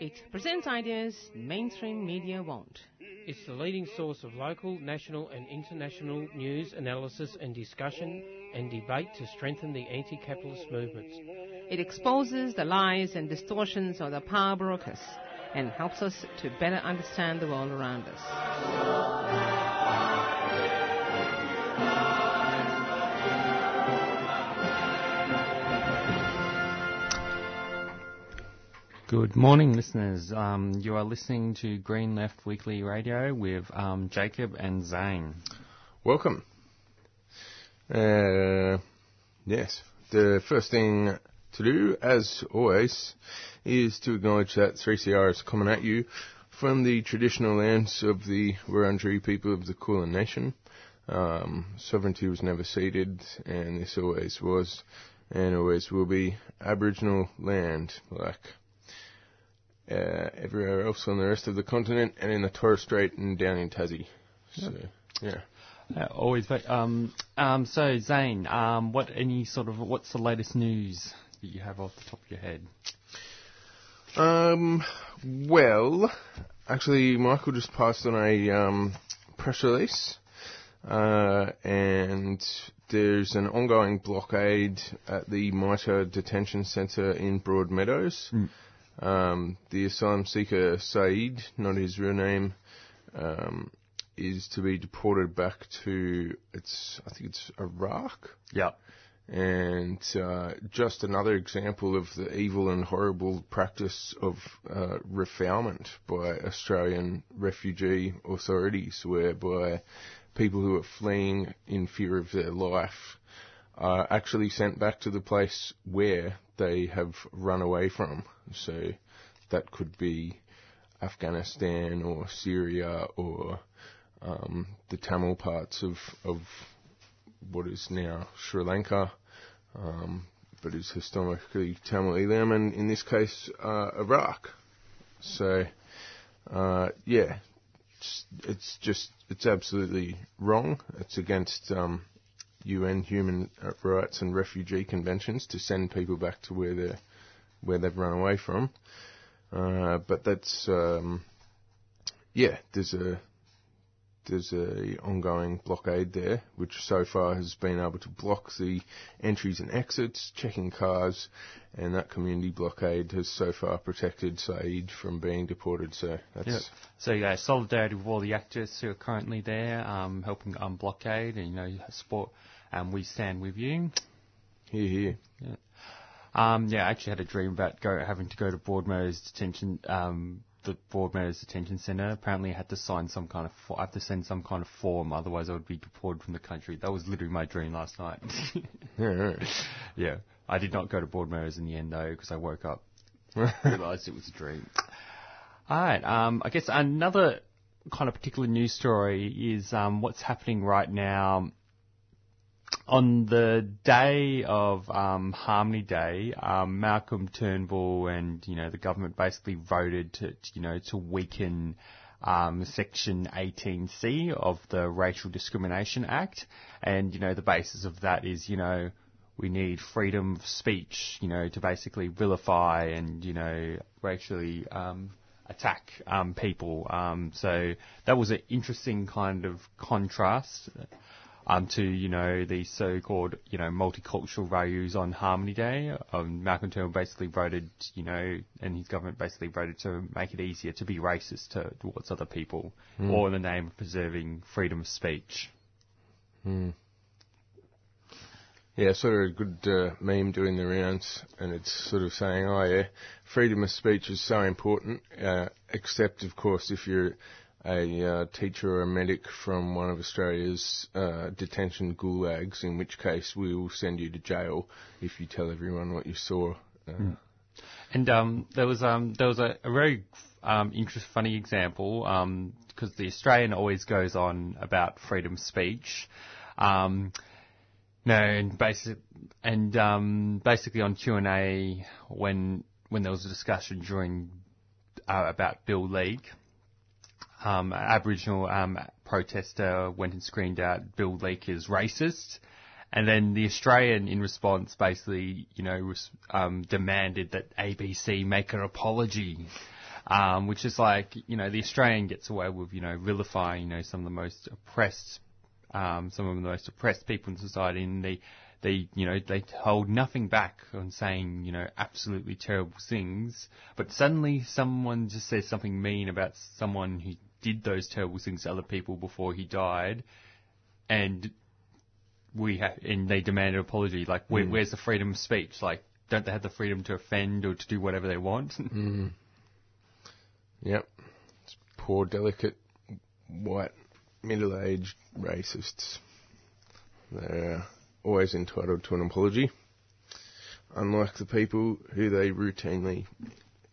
It presents ideas mainstream media won't. It's the leading source of local, national, and international news, analysis, and discussion and debate to strengthen the anti capitalist movements. It exposes the lies and distortions of the power brokers and helps us to better understand the world around us. Good morning, listeners. Um, you are listening to Green Left Weekly Radio with um, Jacob and Zane. Welcome. Uh, yes, the first thing to do, as always, is to acknowledge that 3CR is coming at you from the traditional lands of the Wurundjeri people of the Kulin Nation. Um, sovereignty was never ceded, and this always was and always will be Aboriginal land, like uh, everywhere else on the rest of the continent and in the Torres Strait and down in Tassie. So, yeah. Uh, always, but, um, um, so Zane, um, what any sort of what's the latest news that you have off the top of your head? Um, well, actually, Michael just passed on a um, press release, uh, and there's an ongoing blockade at the MITA detention centre in Broadmeadows. Um, the asylum seeker Saeed, not his real name, um, is to be deported back to it's I think it's Iraq. Yeah. And uh, just another example of the evil and horrible practice of uh, refoulement by Australian refugee authorities, whereby people who are fleeing in fear of their life are actually sent back to the place where they have run away from. So that could be Afghanistan or Syria or um, the Tamil parts of of what is now Sri Lanka, um, but is historically Tamil Eelam, and in this case uh, Iraq. So uh, yeah, it's, it's just it's absolutely wrong. It's against um, UN human rights and refugee conventions to send people back to where they where they've run away from. Uh, but that's um, yeah, there's a there's a ongoing blockade there, which so far has been able to block the entries and exits, checking cars, and that community blockade has so far protected Saeed from being deported. So that's Yeah. So yeah, solidarity with all the activists who are currently there, um, helping um, blockade, and you know, support. Um, we stand with you. here, here. Um, yeah, I actually had a dream about go, having to go to Broadmeadows detention, um, the Broadmeadows detention centre. Apparently, I had to sign some kind of, fo- I have to send some kind of form, otherwise I would be deported from the country. That was literally my dream last night. Yeah, yeah, I did not go to Broadmeadows in the end though, because I woke up, realised it was a dream. Alright, um, I guess another kind of particular news story is, um, what's happening right now on the day of um, Harmony Day, um, Malcolm Turnbull and you know the government basically voted to, you know to weaken um, Section 18C of the Racial Discrimination Act, and you know the basis of that is you know we need freedom of speech, you know, to basically vilify and you know racially um, attack um, people. Um, so that was an interesting kind of contrast um, to you know the so-called you know multicultural values on Harmony Day. Um, Malcolm Turnbull basically voted, you know, and his government basically voted to make it easier to be racist to, towards other people, or in the name of preserving freedom of speech. Yeah, sort of a good uh, meme doing the rounds, and it's sort of saying, oh yeah, freedom of speech is so important, uh, except of course if you're a uh, teacher or a medic from one of Australia's uh, detention gulags, in which case we will send you to jail if you tell everyone what you saw. Uh, And um, there was um, there was a, a very um, funny example because the Australian always goes on about freedom of speech. Um, no, and basic and um, basically on Q and A when when there was a discussion during uh, about Bill Leak, um, Aboriginal um, protester went and screamed out Bill Leak is racist, And then the Australian, in response, basically, you know, um, demanded that ABC make an apology. Um, which is like, you know, the Australian gets away with, you know, vilifying, you know, some of the most oppressed, um, some of the most oppressed people in society, and they, they, you know, they hold nothing back on saying, you know, absolutely terrible things. But suddenly, someone just says something mean about someone who did those terrible things to other people before he died, and we ha- and they demand an apology. Like, where, where's the freedom of speech? Like, don't they have the freedom to offend or to do whatever they want? Yep. It's poor, delicate, white, middle-aged racists. They're always entitled to an apology, unlike the people who they routinely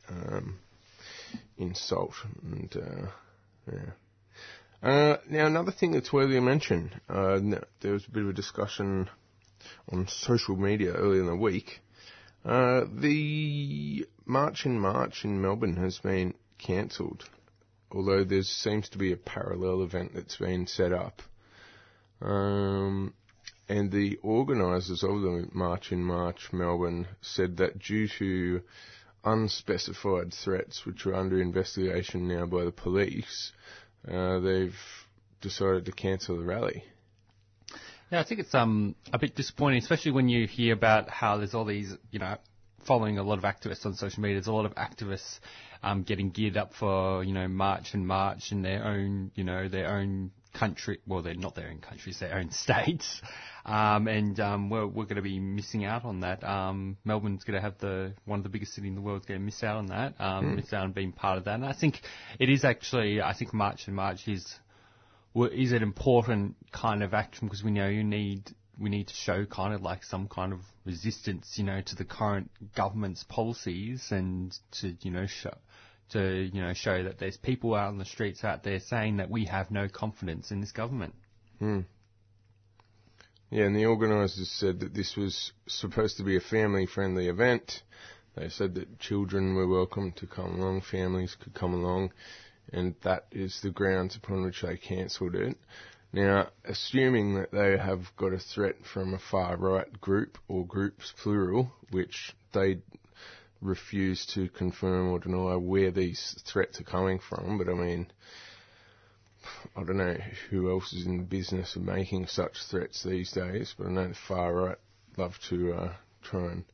um, insult. And uh, yeah. Uh, now, another thing that's worthy of mention, uh, there was a bit of a discussion on social media earlier in the week. Uh, the March in March in Melbourne has been cancelled, although there seems to be a parallel event that's been set up. Um, and the organisers of the March in March Melbourne said that due to unspecified threats, which are under investigation now by the police, uh, they've decided to cancel the rally. Yeah, I think it's um a bit disappointing, especially when you hear about how there's all these, you know, following a lot of activists on social media. There's a lot of activists um, getting geared up for, you know, March and March and their own, you know, their own country. Well, they're not their own countries, their own states. Um, and um, we're, we're going to be missing out on that. Um, Melbourne's going to have the one of the biggest cities in the world. Going to miss out on that. Um, Miss out on being part of that. And I think it is actually. I think March and March is is an important kind of action because we know you need we need to show kind of like some kind of resistance, you know, to the current government's policies and to you know show to you know show that there's people out on the streets out there saying that we have no confidence in this government. Hmm. Yeah, and the organisers said that this was supposed to be a family-friendly event. They said that children were welcome to come along, families could come along, and that is the grounds upon which they cancelled it. Now, assuming that they have got a threat from a far-right group, or groups plural, which they refuse to confirm or deny where these threats are coming from, but I mean, I don't know who else is in the business of making such threats these days, but I know the far right love to uh, try and,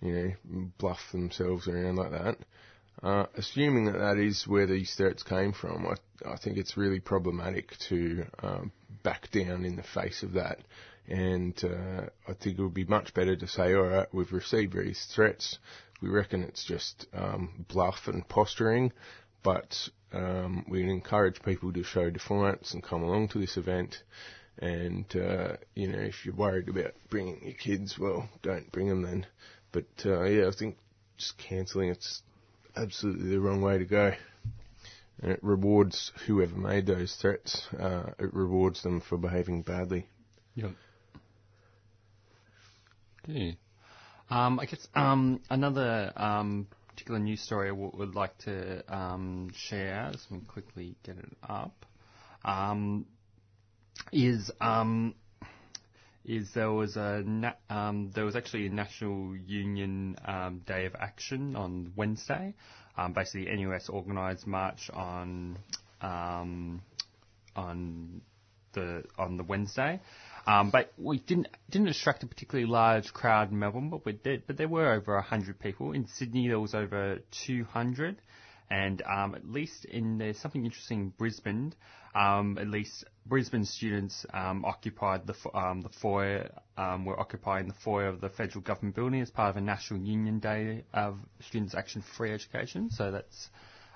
you know, bluff themselves around like that. Uh, assuming that that is where these threats came from, I, I think it's really problematic to um, back down in the face of that. And uh, I think it would be much better to say, all right, we've received these threats. We reckon it's just um, bluff and posturing, but um, we encourage people to show defiance and come along to this event. And uh, you know, if you're worried about bringing your kids, well, don't bring them then. But uh, yeah, I think just cancelling it's absolutely the wrong way to go. And it rewards whoever made those threats. Uh, it rewards them for behaving badly. Yep. Okay. Um, I guess um, another um, particular news story I w- would like to um, share, we can quickly get it up, um, is um, is there was a na- there was actually a National Union Day of Action on Wednesday. Basically, NUS organised march on on the on the Wednesday. Um, but we didn't didn't attract a particularly large crowd in Melbourne, but we did. But there were over hundred people in Sydney. There was over two hundred, and um, at least in there's something interesting in Brisbane. Um, at least Brisbane students um, occupied the um, the foyer um, were occupying the foyer of the federal government building as part of a National Union Day of Students Action for Free Education. So that's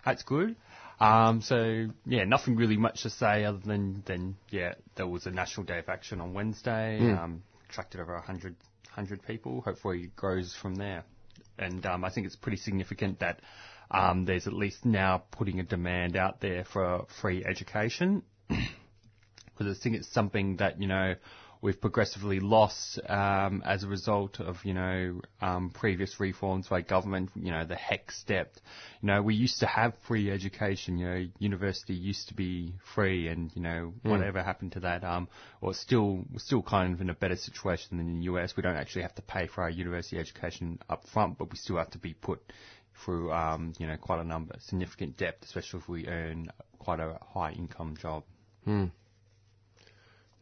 that's good. Um, so yeah, nothing really much to say other than than yeah, there was a National Day of Action on Wednesday. Um, attracted over 100, 100 people. Hopefully, it grows from there. And um, I think it's pretty significant that um, there's at least now putting a demand out there for free education. Because I think it's something that you know we've progressively lost um, as a result of you know um, previous reforms by government. You know the HECS stepped. You know we used to have free education. You know university used to be free, and you know whatever happened to that. Um, or still we're still kind of in a better situation than in the US. We don't actually have to pay for our university education up front, but we still have to be put through um, you know quite a number significant debt, especially if we earn quite a high income job.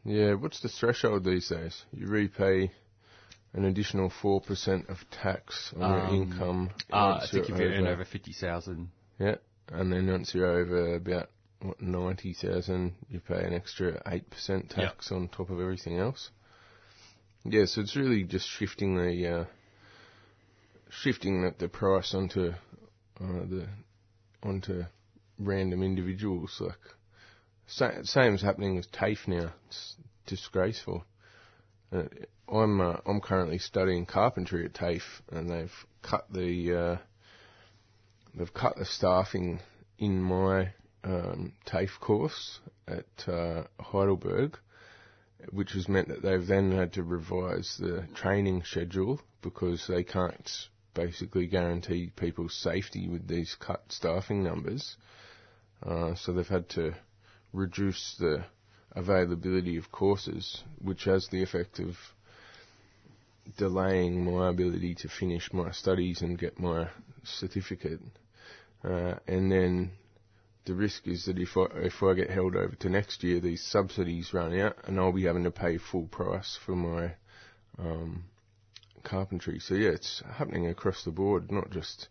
Yeah, what's the threshold these days? You repay an additional 4% of tax on Um, your income. Uh, I think if you're earn over fifty thousand. Yeah, and then once you're over about what, 90,000, you pay an extra 8% tax on top of everything else. Yeah, so it's really just shifting the uh, shifting the, the price onto uh, the onto random individuals. Like sa- same's happening with TAFE now. It's disgraceful. Uh, I'm uh, I'm currently studying carpentry at TAFE, and they've cut the uh, they've cut the staffing in my um, TAFE course at uh, Heidelberg, which has meant that they've then had to revise the training schedule because they can't basically guarantee people's safety with these cut staffing numbers. Uh, so they've had to reduce the availability of courses, which has the effect of delaying my ability to finish my studies and get my certificate. Uh, and then the risk is that if I, if I get held over to next year, these subsidies run out and I'll be having to pay full price for my um, carpentry. So yeah, it's happening across the board, not just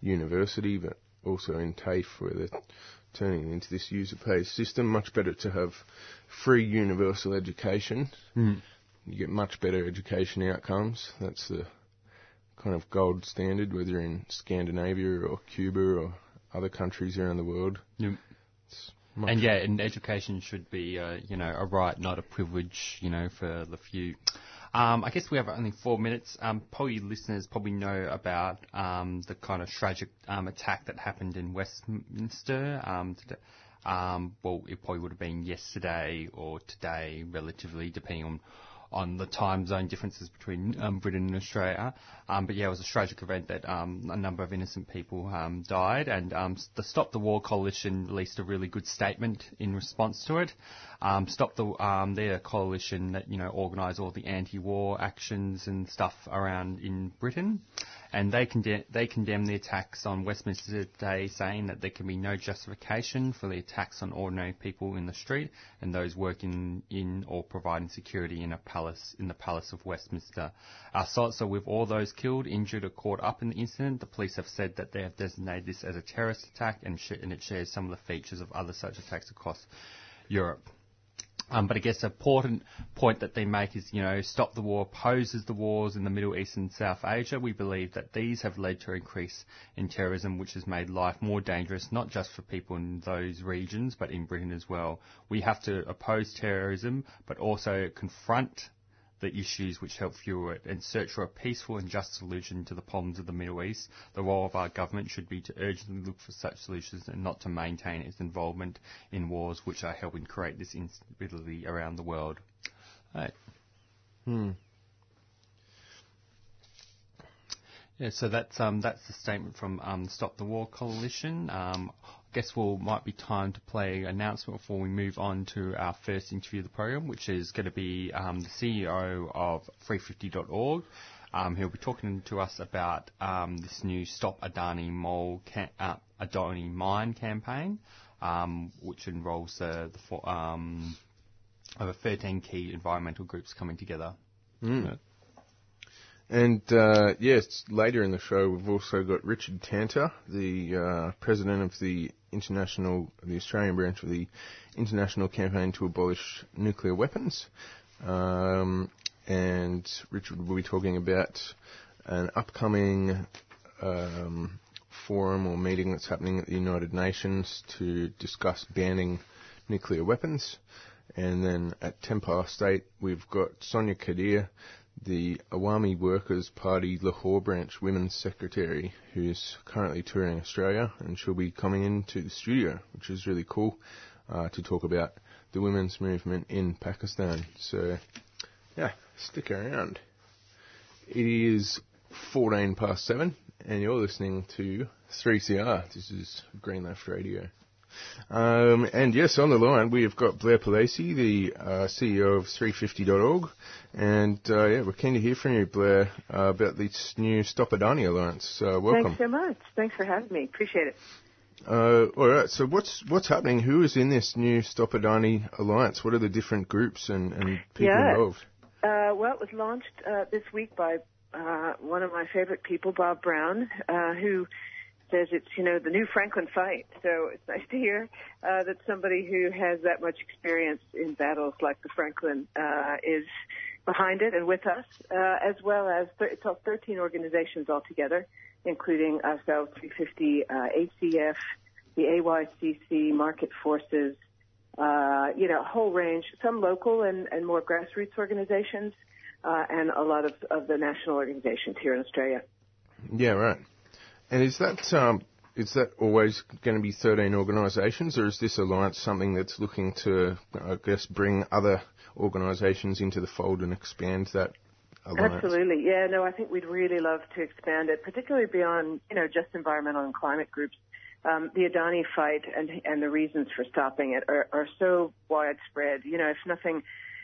university, but also in TAFE where they're turning into this user pay system. Much better to have free universal education. You get much better education outcomes. That's the kind of gold standard, whether you're in Scandinavia or Cuba or other countries around the world. Yep. It's much And yeah, and education should be, uh, you know, a right, not a privilege, you know, for the few. Um, I guess we have only four minutes. Um, probably listeners probably know about um, the kind of tragic um, attack that happened in Westminster. Um. Um, well, it probably would have been yesterday or today, relatively, depending on on the time zone differences between um, Britain and Australia. Um, but yeah, it was a tragic event that um, a number of innocent people um, died, and um, the Stop the War Coalition released a really good statement in response to it. Um, Stop the um, coalition that you know organise all the anti-war actions and stuff around in Britain, and they condemn they condemn the attacks on Westminster today, saying that there can be no justification for the attacks on ordinary people in the street and those working in or providing security in a palace in the Palace of Westminster. Our thoughts are with all those killed, injured, or caught up in the incident. The police have said that they have designated this as a terrorist attack, and, sh- and it shares some of the features of other such attacks across Europe. Um, but I guess an important point that they make is, you know, stop the war opposes the wars in the Middle East and South Asia. We believe that these have led to an increase in terrorism, which has made life more dangerous, not just for people in those regions, but in Britain as well. We have to oppose terrorism, but also confront the issues which help fuel it and search for a peaceful and just solution to the problems of the Middle East. The role of our government should be to urgently look for such solutions and not to maintain its involvement in wars which are helping create this instability around the world. Right. Yeah, so that's um, that's the statement from um, Stop the War Coalition. Um, guess we'll might be time to play an announcement before we move on to our first interview of the program, which is going to be um, the CEO of 350.org. Um, he'll be talking to us about um, this new Stop Adani Mole uh, Adani Mine campaign, um, which involves uh, the four, um, over 13 key environmental groups coming together. Yeah. And uh, yes, later in the show we've also got Richard Tanter, the uh, president of the international, the Australian branch of the International Campaign to Abolish Nuclear Weapons. Um, and Richard will be talking about an upcoming um, forum or meeting that's happening at the United Nations to discuss banning nuclear weapons. And then at 10 past 8, we've got Sonia Kadir, the Awami Workers Party Lahore branch women's secretary, who's currently touring Australia, and she'll be coming into the studio, which is really cool, uh, to talk about the women's movement in Pakistan. So Yeah, stick around. It is 14 past 7, and you're listening to 3CR. This is Green Left Radio. Um, and yes, on the line we have got Blair Palese, the uh, CEO of 350.org, and uh, yeah, we're keen to hear from you, Blair, uh, about this new Stop Adani Alliance. Uh, welcome. Thanks so much. Thanks for having me. Appreciate it. Uh, all right. So what's what's happening? Who is in this new Stop Adani Alliance? What are the different groups and, and people Yeah. involved? Uh, well, it was launched uh, this week by uh, one of my favorite people, Bob Brown, uh, who says it's you know the new Franklin fight. So it's nice to hear uh, that somebody who has that much experience in battles like the Franklin uh, is behind it and with us, uh, as well as th- it's all 13 organizations altogether, including ourselves, 350, uh, ACF, the AYCC, Market Forces, uh, you know, a whole range, some local and, and more grassroots organizations, uh, and a lot of, of the national organizations here in Australia. Yeah, right. And is that um, is that always going to be 13 organisations, or is this alliance something that's looking to, I guess, bring other organisations into the fold and expand that alliance? Absolutely. Yeah, no, I think we'd really love to expand it, particularly beyond, you know, just environmental and climate groups. Um, the Adani fight and, and the reasons for stopping it are, are so widespread. You know, if nothing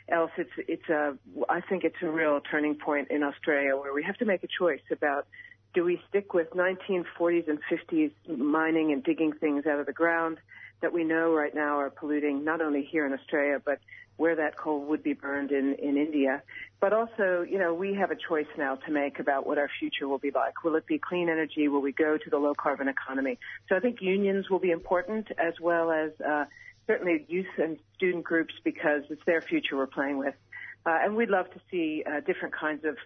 else, it's, it's a, I think it's a real turning point in Australia where we have to make a choice about do we stick with 1940s and 50s mining and digging things out of the ground that we know right now are polluting not only here in Australia, but where that coal would be burned in, in India. But also, you know, we have a choice now to make about what our future will be like. Will it be clean energy? Will we go to the low carbon economy? So I think unions will be important as well as, uh, certainly youth and student groups because it's their future we're playing with. Uh, and we'd love to see, uh, different kinds of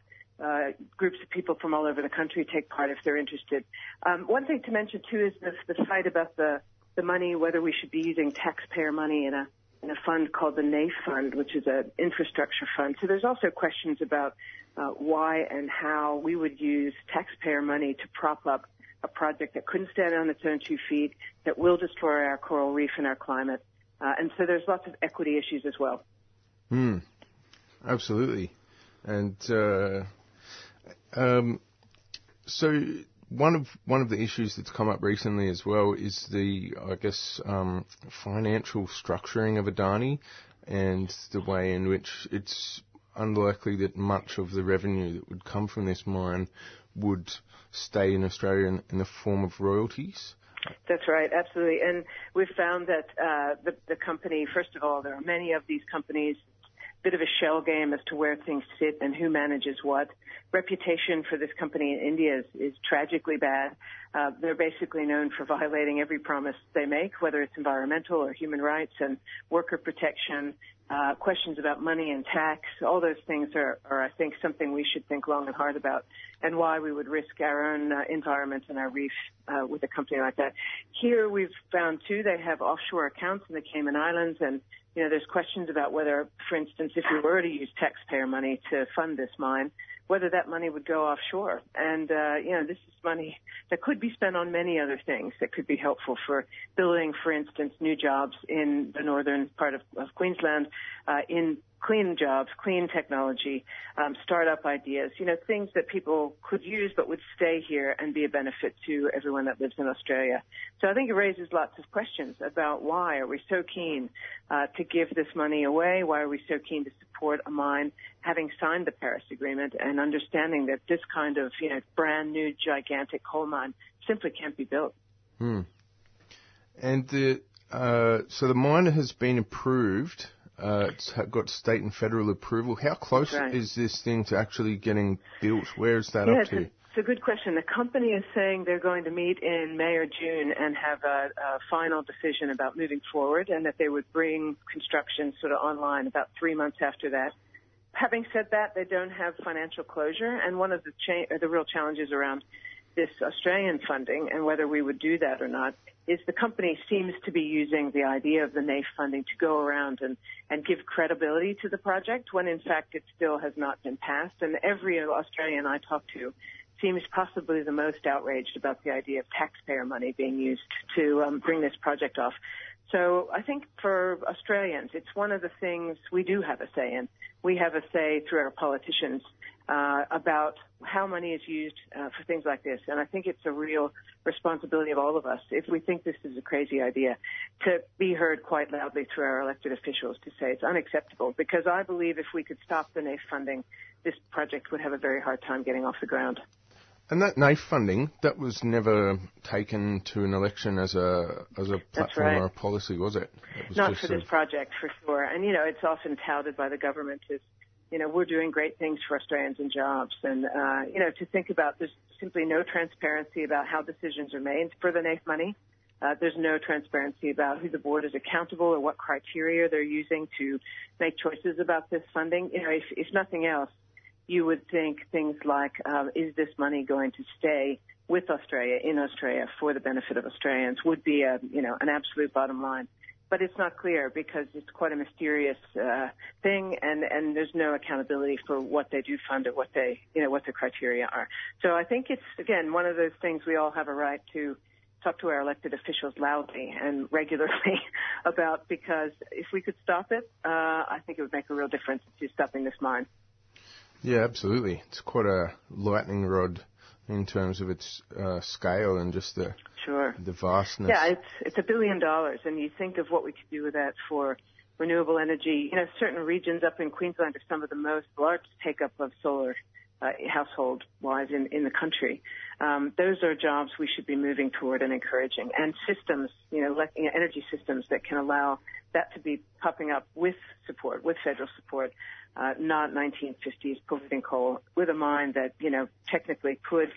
uh, groups of people from all over the country take part if they're interested. Um, one thing to mention too is this, the fight about the, the money, whether we should be using taxpayer money in a in a fund called the NAIF Fund, which is an infrastructure fund. So there's also questions about uh, why and how we would use taxpayer money to prop up a project that couldn't stand on its own two feet, that will destroy our coral reef and our climate. Uh, and so there's lots of equity issues as well. Hmm. Absolutely. And uh, um, so one of one of the issues that's come up recently as well is the I guess um, financial structuring of Adani and the way in which it's unlikely that much of the revenue that would come from this mine would stay in Australia in, in the form of royalties. That's right, absolutely. And we've found that uh, the, the company, first of all, there are many of these companies, bit of a shell game as to where things sit and who manages what. Reputation for this company in India is, is tragically bad. Uh, they're basically known for violating every promise they make, whether it's environmental or human rights and worker protection. Uh, questions about money and tax, all those things are, are, I think, something we should think long and hard about, and why we would risk our own uh, environment and our reef uh, with a company like that. Here, we've found too they have offshore accounts in the Cayman Islands, and you know, there's questions about whether, for instance, if we were to use taxpayer money to fund this mine, whether that money would go offshore. And, uh, you know, this is money that could be spent on many other things that could be helpful for building, for instance, new jobs in the northern part of, of Queensland, uh, in clean jobs, clean technology, um, startup ideas, you know, things that people could use but would stay here and be a benefit to everyone that lives in Australia. So I think it raises lots of questions about why are we so keen uh, to give this money away? Why are we so keen to support a mine having signed the Paris Agreement and understanding that this kind of, you know, brand new gigantic coal mine simply can't be built? Hmm. And the uh, so the mine has been approved. Uh, it's got state and federal approval. How close Right. is this thing to actually getting built? Where is that Yeah, up it's to? a, it's a good question. The company is saying they're going to meet in May or June and have a, a final decision about moving forward, and that they would bring construction sort of online about three months after that. Having said that, they don't have financial closure, and one of the cha- the real challenges around this Australian funding and whether we would do that or not is the company seems to be using the idea of the NAIF funding to go around and, and give credibility to the project when in fact it still has not been passed. And every Australian I talk to seems possibly the most outraged about the idea of taxpayer money being used to um, bring this project off. So I think for Australians, it's one of the things we do have a say in. We have a say through our politicians uh, about how money is used uh, for things like this. And I think it's a real responsibility of all of us, if we think this is a crazy idea, to be heard quite loudly through our elected officials to say it's unacceptable. Because I believe if we could stop the NAIF funding, this project would have a very hard time getting off the ground. And that NAIF funding, that was never taken to an election as a as a platform right. or a policy, was it? it Not for this project, for sure. And you know, it's often touted by the government as, you know, we're doing great things for Australians and jobs. And uh, you know, to think about, there's simply no transparency about how decisions are made for the NAIF money. Uh, there's no transparency about who the board is accountable or what criteria they're using to make choices about this funding. You know, if, if nothing else, you would think things like, um, is this money going to stay with Australia, in Australia, for the benefit of Australians, would be a, you know, an absolute bottom line. But it's not clear because it's quite a mysterious uh, thing, and and there's no accountability for what they do fund or what they, you know, what the criteria are. So I think it's again one of those things we all have a right to talk to our elected officials loudly and regularly about because if we could stop it, uh, I think it would make a real difference to stopping this mine. Yeah, absolutely. It's quite a lightning rod in terms of its uh, scale and just the sure the vastness. Yeah, it's it's a billion dollars, and you think of what we could do with that for renewable energy. You know, certain regions up in Queensland are some of the most large take up of solar uh, household wise in, in the country. Um, those are jobs we should be moving toward and encouraging. And systems, you know, like, you know, energy systems that can allow that to be popping up with support, with federal support, uh, not 1950s polluting coal, with a mine that, you know, technically could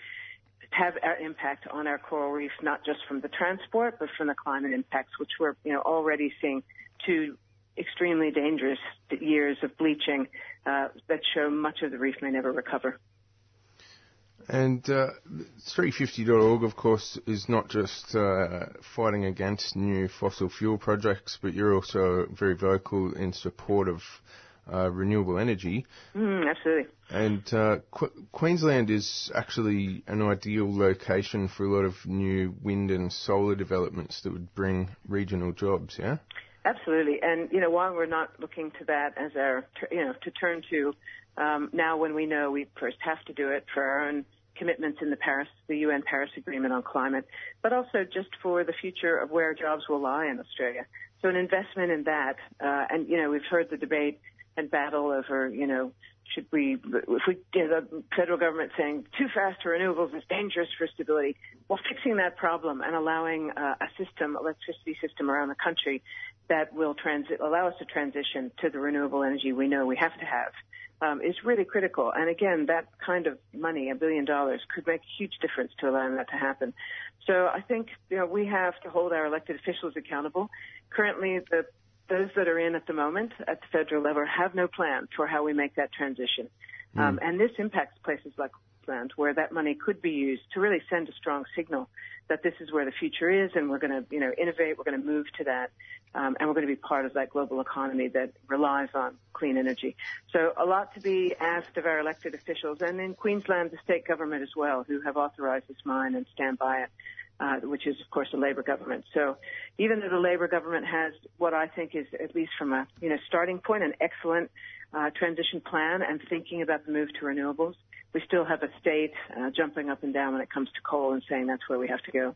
have our impact on our coral reefs, not just from the transport, but from the climate impacts, which we're, you know, already seeing two extremely dangerous years of bleaching uh, that show much of the reef may never recover. And uh, 350.org, of course, is not just uh, fighting against new fossil fuel projects, but you're also very vocal in support of uh, renewable energy. Mm, absolutely. And uh, Qu- Queensland is actually an ideal location for a lot of new wind and solar developments that would bring regional jobs, yeah? Absolutely. And, you know, while we're not looking to that as our, you know, to turn to um, now when we know we first have to do it for our own commitments in the Paris, the UN Paris Agreement on climate, but also just for the future of where jobs will lie in Australia. So an investment in that, uh, and, you know, we've heard the debate and battle over, you know, should we, if we, the federal government saying too fast for renewables is dangerous for stability. Well, fixing that problem and allowing uh, a system, electricity system around the country that will allow us to transition to the renewable energy we know we have to have um, is really critical. And again, that kind of money, a billion dollars, could make a huge difference to allowing that to happen. So I think you know we have to hold our elected officials accountable. Currently, the those that are in at the moment at the federal level have no plan for how we make that transition. Mm. Um, and this impacts places like Queensland, where that money could be used to really send a strong signal that this is where the future is, and we're going to, you know, innovate. We're going to move to that, um, and we're going to be part of that global economy that relies on clean energy. So a lot to be asked of our elected officials, and in Queensland, the state government as well, who have authorised this mine and stand by it. Uh, which is of course a Labor government. So even though the Labor government has what I think is at least from a you know starting point an excellent uh, transition plan and thinking about the move to renewables, we still have a state uh, jumping up and down when it comes to coal and saying that's where we have to go.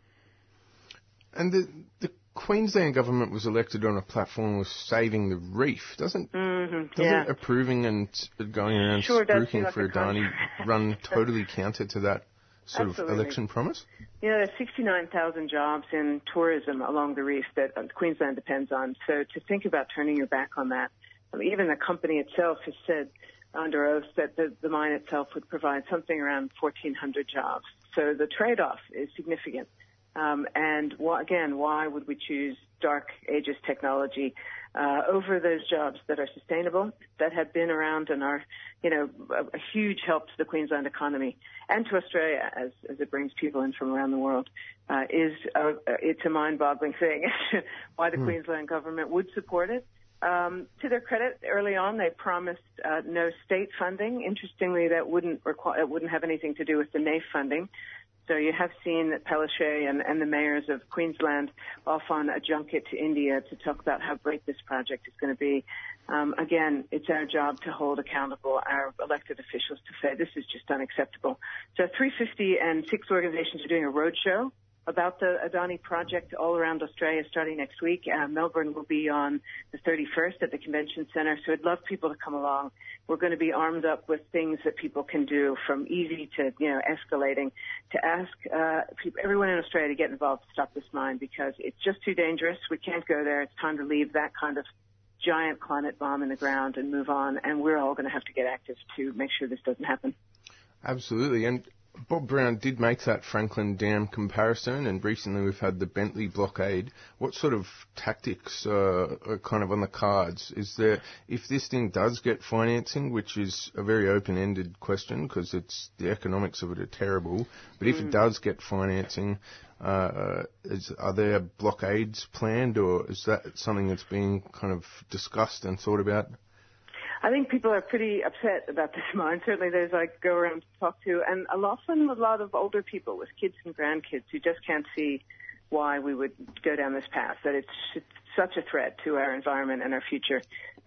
And the, the Queensland government was elected on a platform of saving the reef. Doesn't mm-hmm, doesn't yeah. approving and going around sure spruiking like for Adani run totally counter to that sort Absolutely. of election promise? Yeah, there's 69,000 jobs in tourism along the reef that uh, Queensland depends on. So to think about turning your back on that, I mean, even the company itself has said under oath that the, the mine itself would provide something around 1,400 jobs. So the trade-off is significant. Um, and wh- again, why would we choose dark ages technology uh, over those jobs that are sustainable, that have been around and are, you know, a, a huge help to the Queensland economy and to Australia as, as it brings people in from around the world? Uh, is a, it's a mind-boggling thing why the Hmm. Queensland government would support it. Um, to their credit, early on they promised uh, no state funding. Interestingly, that wouldn't require, it wouldn't have anything to do with the NAIF funding. So you have seen that and, and the mayors of Queensland off on a junket to India to talk about how great this project is going to be. Um, again, it's our job to hold accountable our elected officials to say this is just unacceptable. So 350 and six organizations are doing a roadshow about the Adani project all around Australia starting next week. Uh, Melbourne will be on the 31st at the convention center, so I'd love people to come along. We're going to be armed up with things that people can do from easy to, you know, escalating to ask uh, people, everyone in Australia to get involved to stop this mine because it's just too dangerous. We can't go there. It's time to leave that kind of giant climate bomb in the ground and move on, and we're all going to have to get active to make sure this doesn't happen. Absolutely. And Bob Brown did make that Franklin Dam comparison, and recently we've had the Bentley blockade. What sort of tactics uh, are kind of on the cards? Is there, if this thing does get financing, which is a very open-ended question because it's the economics of it are terrible, but if it does get financing, uh, is, are there blockades planned, or is that something that's being kind of discussed and thought about? I think people are pretty upset about this mine. Certainly, there's like go around to talk to, and a lot often a lot of older people with kids and grandkids who just can't see why we would go down this path. That it's, it's such a threat to our environment and our future.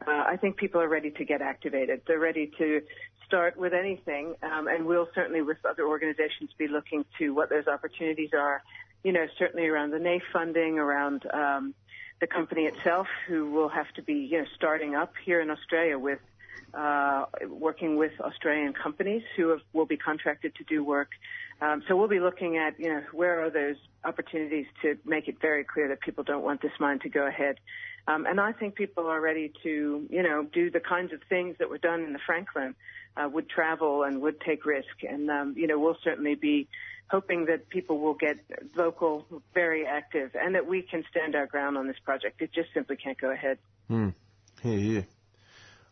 Uh, I think people are ready to get activated. They're ready to start with anything, um, and we'll certainly, with other organizations, be looking to what those opportunities are. You know, certainly around the NAIF funding, around um, the company itself, who will have to be you know starting up here in Australia with uh, working with Australian companies who have, will be contracted to do work. Um, so we'll be looking at you know where are those opportunities to make it very clear that people don't want this mine to go ahead. Um, and I think people are ready to you know do the kinds of things that were done in the Franklin, uh, would travel and would take risk. And um, you know we'll certainly be hoping that people will get local, very active, and that we can stand our ground on this project. It just simply can't go ahead. Hmm. Yeah, yeah.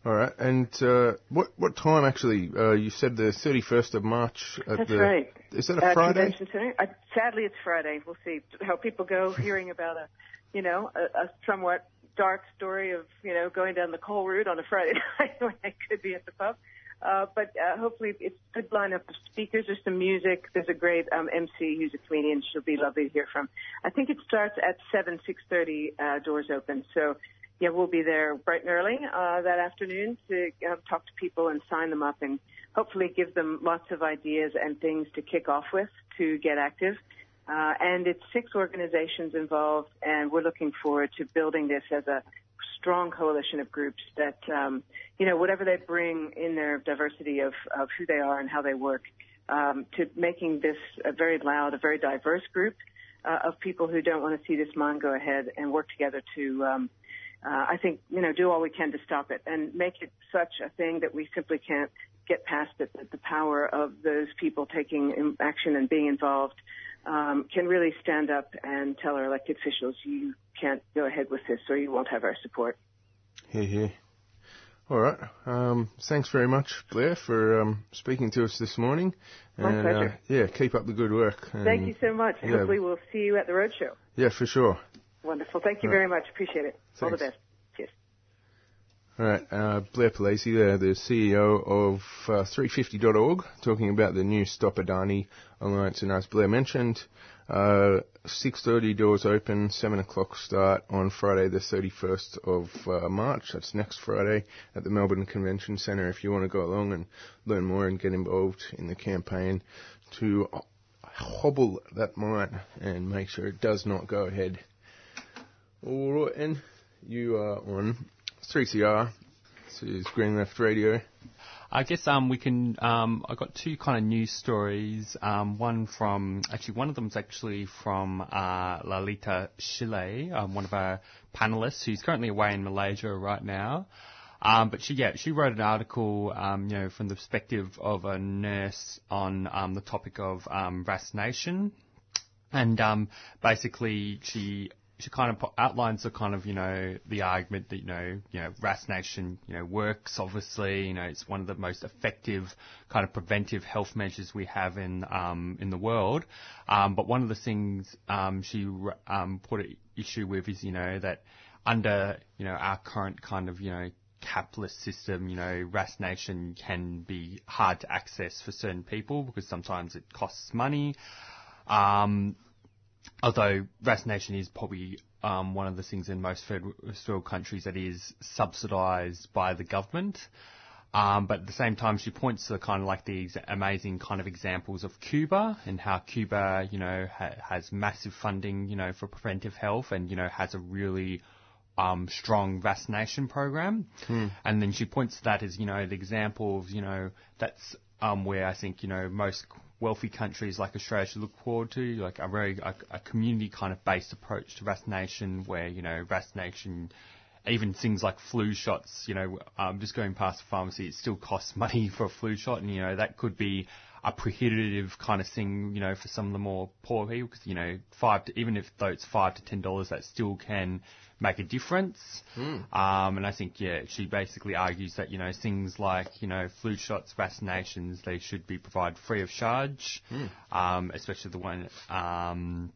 All right. And uh, what what time actually? Uh, you said the 31st of March. At That's the, right. Is that a Uh, Friday? Convention Uh, sadly, it's Friday. We'll see how people go hearing about a, you know, a, a somewhat dark story of, you know, going down the coal route on a Friday night when I could be at the pub. Uh, but uh, hopefully it's a good lineup of speakers. There's some music. There's a great um, MC who's a comedian. She'll be lovely to hear from. I think it starts at 7, 6.30, uh, doors open. So, yeah, we'll be there bright and early uh, that afternoon to uh, talk to people and sign them up and hopefully give them lots of ideas and things to kick off with to get active. Uh, and it's six organizations involved, and we're looking forward to building this as a strong coalition of groups that, um, you know, whatever they bring in their diversity of, of who they are and how they work, um, to making this a very loud, a very diverse group uh, of people who don't want to see this mine go ahead and work together to, um, uh, I think, you know, do all we can to stop it and make it such a thing that we simply can't get past it. That the power of those people taking action and being involved um, can really stand up and tell our elected officials, you can't go ahead with this or you won't have our support. Here, here. All right. Um, thanks very much, Blair, for um, speaking to us this morning. My and, pleasure. Uh, yeah, keep up the good work. Thank you so much. yeah. Hopefully we'll see you at the roadshow. Yeah, for sure. Wonderful. Thank you Right. very much. Appreciate it. All the best. All right, uh, Blair Palese there, the CEO of uh, 350.org, talking about the new Stop Adani Alliance. And as Blair mentioned, uh, 6.30 doors open, 7 o'clock start on Friday the 31st of uh, March. That's next Friday at the Melbourne Convention Centre if you want to go along and learn more and get involved in the campaign to hobble that mine and make sure it does not go ahead. All right, and you are on 3CR. This is Green Left Radio. I guess um, we can. Um, I got two kind of news stories. Um, one from actually, one of them is actually from uh, Lalitha Chelliah, um, one of our panelists who's currently away in Malaysia right now. Um, but she, yeah, she wrote an article, um, you know, from the perspective of a nurse on um, the topic of um, vaccination, and um, basically she she kind of outlines the kind of you know the argument that you know you know vaccination you know works obviously you know it's one of the most effective kind of preventive health measures we have in um, in the world um, but one of the things um, she um, put an issue with is you know that under, you know, our current kind of, you know, capitalist system, you know, vaccination can be hard to access for certain people because sometimes it costs money. Um, although vaccination is probably um, one of the things in most third world countries that is subsidised by the government. Um, but at the same time, she points to kind of like these amazing kind of examples of Cuba and how Cuba, you know, ha- has massive funding, you know, for preventive health and, you know, has a really um, strong vaccination program. And then she points to that as, you know, the example of, you know, that's um, where I think, you know, most wealthy countries like Australia should look forward to, like a very, a, a community kind of based approach to vaccination where, you know, vaccination even things like flu shots, you know, um, just going past the pharmacy, it still costs money for a flu shot, and you know that could be a prohibitive kind of thing, you know, for some of the more poor people, because you know, five to, even if though it's five to ten dollars, that still can make a difference. Um, and I think yeah, she basically argues that you know things like you know flu shots, vaccinations, they should be provided free of charge, um, especially the one. Um,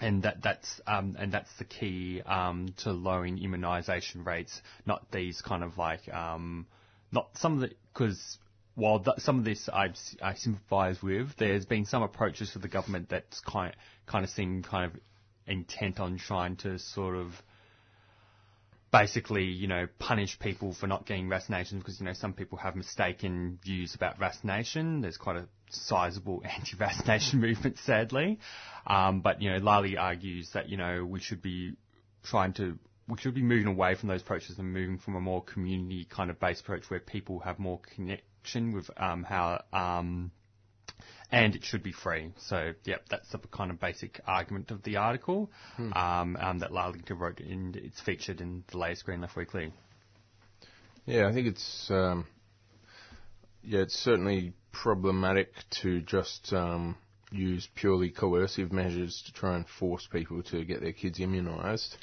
and that that's um, and that's the key um, to lowering immunisation rates. Not these kind of like um, not some of the because while th- some of this I, I sympathise with, there's been some approaches for the government that's kind kind of seem kind of intent on trying to sort of basically, you know, punish people for not getting vaccinations because, you know, some people have mistaken views about vaccination. There's quite a sizable anti-vaccination movement, sadly. Um, but, you know, Lali argues that, you know, we should be trying to, we should be moving away from those approaches and moving from a more community kind of based approach where people have more connection with, um, how, um, and it should be free. So, yep, that's the kind of basic argument of the article um, um, that Larlington wrote, and it's featured in the latest Green Left Weekly. Yeah, I think it's um, yeah, it's certainly problematic to just um, use purely coercive measures to try and force people to get their kids immunised.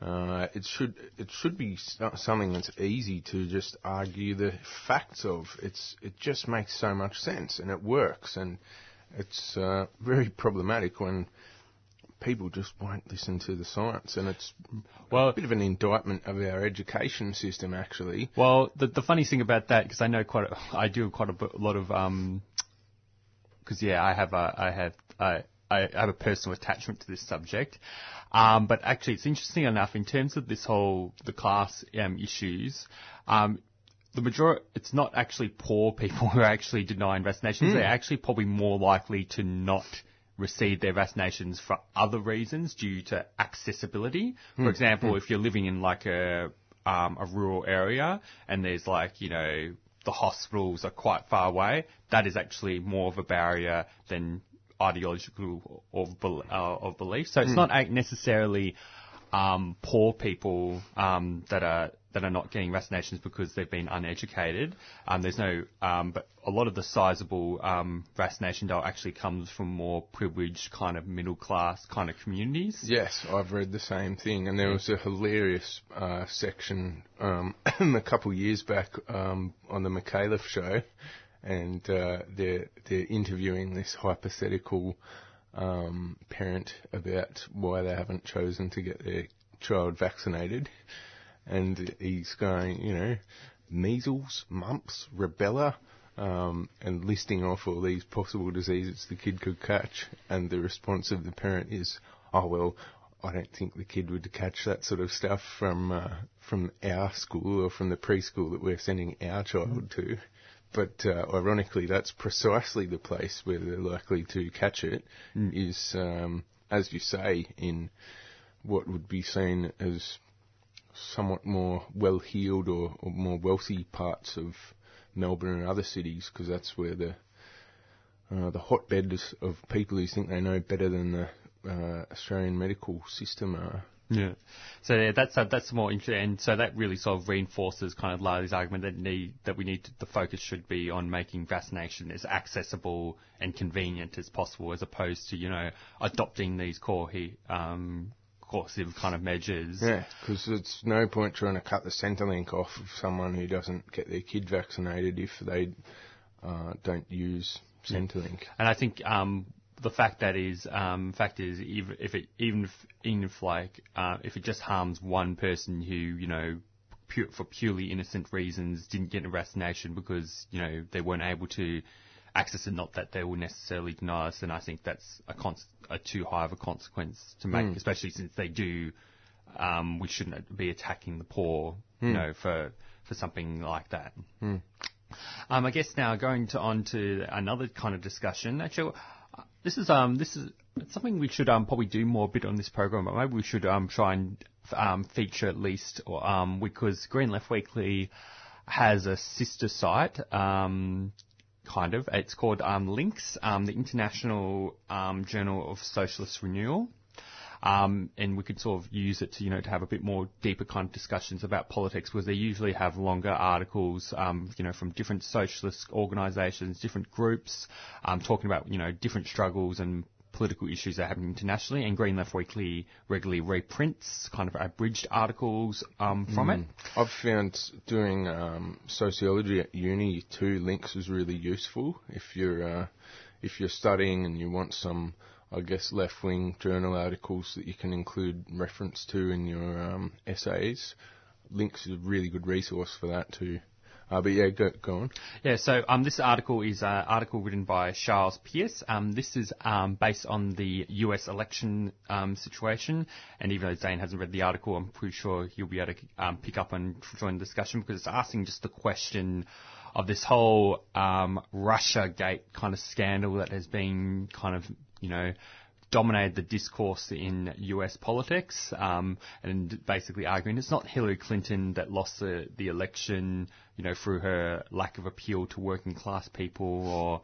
Uh, it should it should be something that's easy to just argue the facts of. It's it just makes so much sense and it works and it's uh, very problematic when people just won't listen to the science and it's Well- a bit of an indictment of our education system actually. Well, the the funny thing about that, because I know quite, a, I do quite a lot of, um because yeah, I have a, I have, I, I have a personal attachment to this subject. Um, but actually, it's interesting enough in terms of this whole the class um, issues. Um, the majority, it's not actually poor people who are actually denying vaccinations. They're actually probably more likely to not receive their vaccinations for other reasons due to accessibility. For example, if you're living in like a um, a rural area and there's like you know the hospitals are quite far away, that is actually more of a barrier than ideological of, uh, of belief. So it's not necessarily um, poor people um, that are that are not getting vaccinations because they've been uneducated. Um, there's no, um, but a lot of the sizable um, vaccination dole actually comes from more privileged kind of middle class kind of communities. Yes, I've read the same thing, and there was a hilarious uh, section um, a couple of years back um, on the Micallef show, and uh, they're they're interviewing this hypothetical um, parent about why they haven't chosen to get their child vaccinated, and he's going, you know, measles, mumps, rubella. Um, and listing off all these possible diseases the kid could catch, and the response of the parent is, "Oh well, I don't think the kid would catch that sort of stuff from uh, from our school or from the preschool that we're sending our child to." But uh, ironically, that's precisely the place where they're likely to catch it. Is um, as you say, in what would be seen as somewhat more well-heeled or, or more wealthy parts of Melbourne and other cities, because that's where the uh, the hotbeds of people who think they know better than the uh, Australian medical system are. Yeah. So yeah, that's uh, that's more interesting, and so that really sort of reinforces kind of Larry's argument that need that we need to, the focus should be on making vaccination as accessible and convenient as possible, as opposed to you know adopting these core he, um, coercive kind of measures. Yeah, because it's no point trying to cut the Centrelink off of someone who doesn't get their kid vaccinated if they uh, don't use Centrelink. And I think um, the fact that is um, fact is if, if it even if, even if like uh, if it just harms one person who you know pu- for purely innocent reasons didn't get a vaccination because you know they weren't able to access it, not that they will necessarily deny us, then I think that's a, cons- a too high of a consequence to make, especially since they do. Um, we shouldn't be attacking the poor, you know, for for something like that. Um, I guess now going to on to another kind of discussion. Actually, this is um this is something we should um probably do more a bit on this program, but maybe we should um try and um feature at least or um because Green Left Weekly has a sister site um kind of it's called um Links um the International um Journal of Socialist Renewal. Um, and we could sort of use it to, you know, to have a bit more deeper kind of discussions about politics because they usually have longer articles, um, you know, from different socialist organisations, different groups, um, talking about, you know, different struggles and political issues that are happening internationally. And Green Left Weekly regularly reprints kind of abridged articles um, from it. I've found doing um, sociology at uni too. Links is really useful if you're uh, if you're studying and you want some, I guess, left wing journal articles that you can include reference to in your um, essays. Links is a really good resource for that too. Uh, but yeah, go, go on. Yeah, so um, this article is an article written by Charles Pierce. Um, this is um, based on the US election um, situation, and even though Zane hasn't read the article, I'm pretty sure he'll be able to um, pick up and join the discussion because it's asking just the question of this whole um, Russia Gate kind of scandal that has been kind of, you know, dominated the discourse in US politics, um, and basically arguing it's not Hillary Clinton that lost the, the election, you know, through her lack of appeal to working class people or,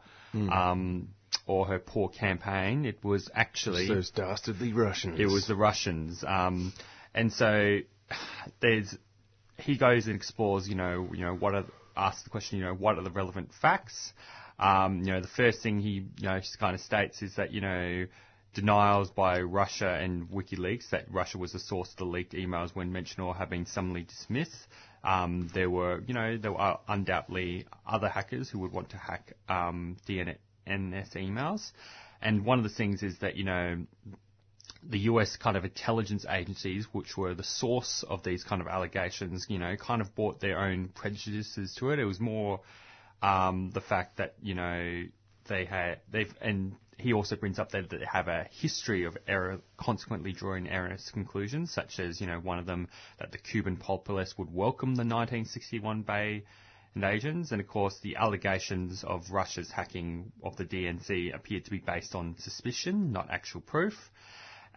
um, or her poor campaign. It was actually Those dastardly Russians. it was the Russians. Um, and so there's he goes and explores, you know, you know what are asks the question, you know, what are the relevant facts? Um, you know, the first thing he you know just kind of states is that you know denials by Russia and WikiLeaks that Russia was the source of the leaked emails when mentioned or have been summarily dismissed. Um, there were, you know, there were undoubtedly other hackers who would want to hack um, DNC emails. And one of the things is that, you know, the US kind of intelligence agencies, which were the source of these kind of allegations, you know, kind of brought their own prejudices to it. It was more um, the fact that, you know, they had, they've, and he also brings up that they have a history of error, consequently drawing erroneous conclusions, such as, you know, one of them that the Cuban populace would welcome the 1961 Bay invasions, and of course the allegations of Russia's hacking of the DNC appeared to be based on suspicion, not actual proof.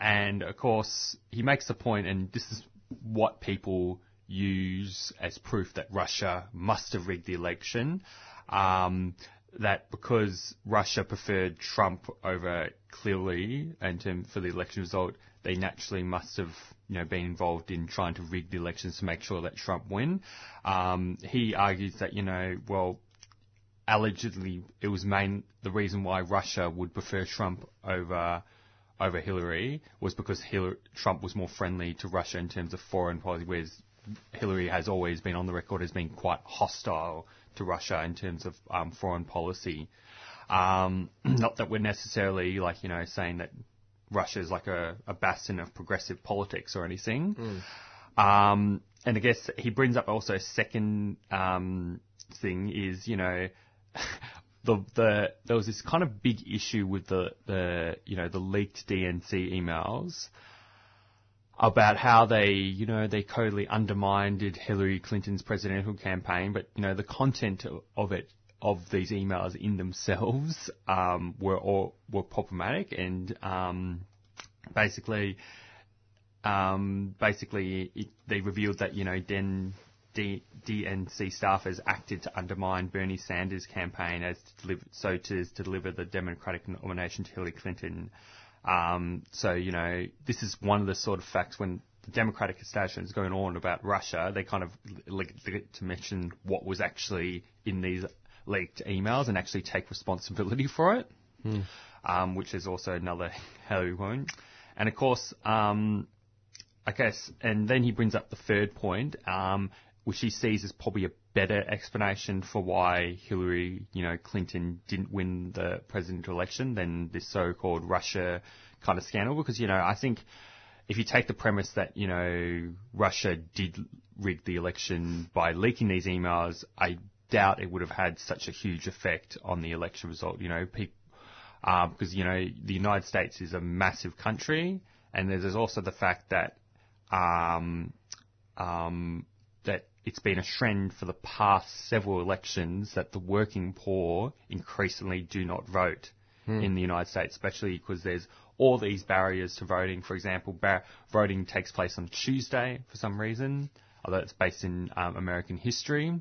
And of course, he makes the point, and this is what people use as proof that Russia must have rigged the election. Um, that because Russia preferred Trump over clearly and to, for the election result, they naturally must have you know been involved in trying to rig the elections to make sure that Trump win. Um, he argues that you know well allegedly it was main the reason why Russia would prefer Trump over over Hillary was because Hillary, Trump was more friendly to Russia in terms of foreign policy, whereas Hillary has always been on the record as being quite hostile to Russia in terms of um, foreign policy. Um, not that we're necessarily like you know saying that Russia is like a, a bastion of progressive politics or anything. Um, and I guess he brings up also a second um, thing is you know the the there was this kind of big issue with the the you know the leaked DNC emails about how they you know they totally undermined Hillary Clinton's presidential campaign, but you know the content of- it of these emails in themselves um, were all, were problematic and um, basically um, basically it, they revealed that you know Den, D, DNC staffers acted to undermine Bernie Sanders' campaign as to deliver, so to, to deliver the Democratic nomination to Hillary Clinton. Um, so you know this is one of the sort of facts when the Democratic establishment is going on about Russia, they kind of like to mention what was actually in these leaked emails and actually take responsibility for it, um, which is also another Hillary wound. And of course, um, I guess, and then he brings up the third point, um, which he sees as probably a better explanation for why Hillary, you know, Clinton didn't win the presidential election than this so-called Russia kind of scandal. Because you know, I think if you take the premise that you know Russia did rig the election by leaking these emails, I doubt it would have had such a huge effect on the election result. You know, people, uh, because you know the United States is a massive country, and there's also the fact that um, um, that it's been a trend for the past several elections that the working poor increasingly do not vote in the United States, especially because there's all these barriers to voting. For example, bar- voting takes place on Tuesday for some reason, although it's based in um, American history.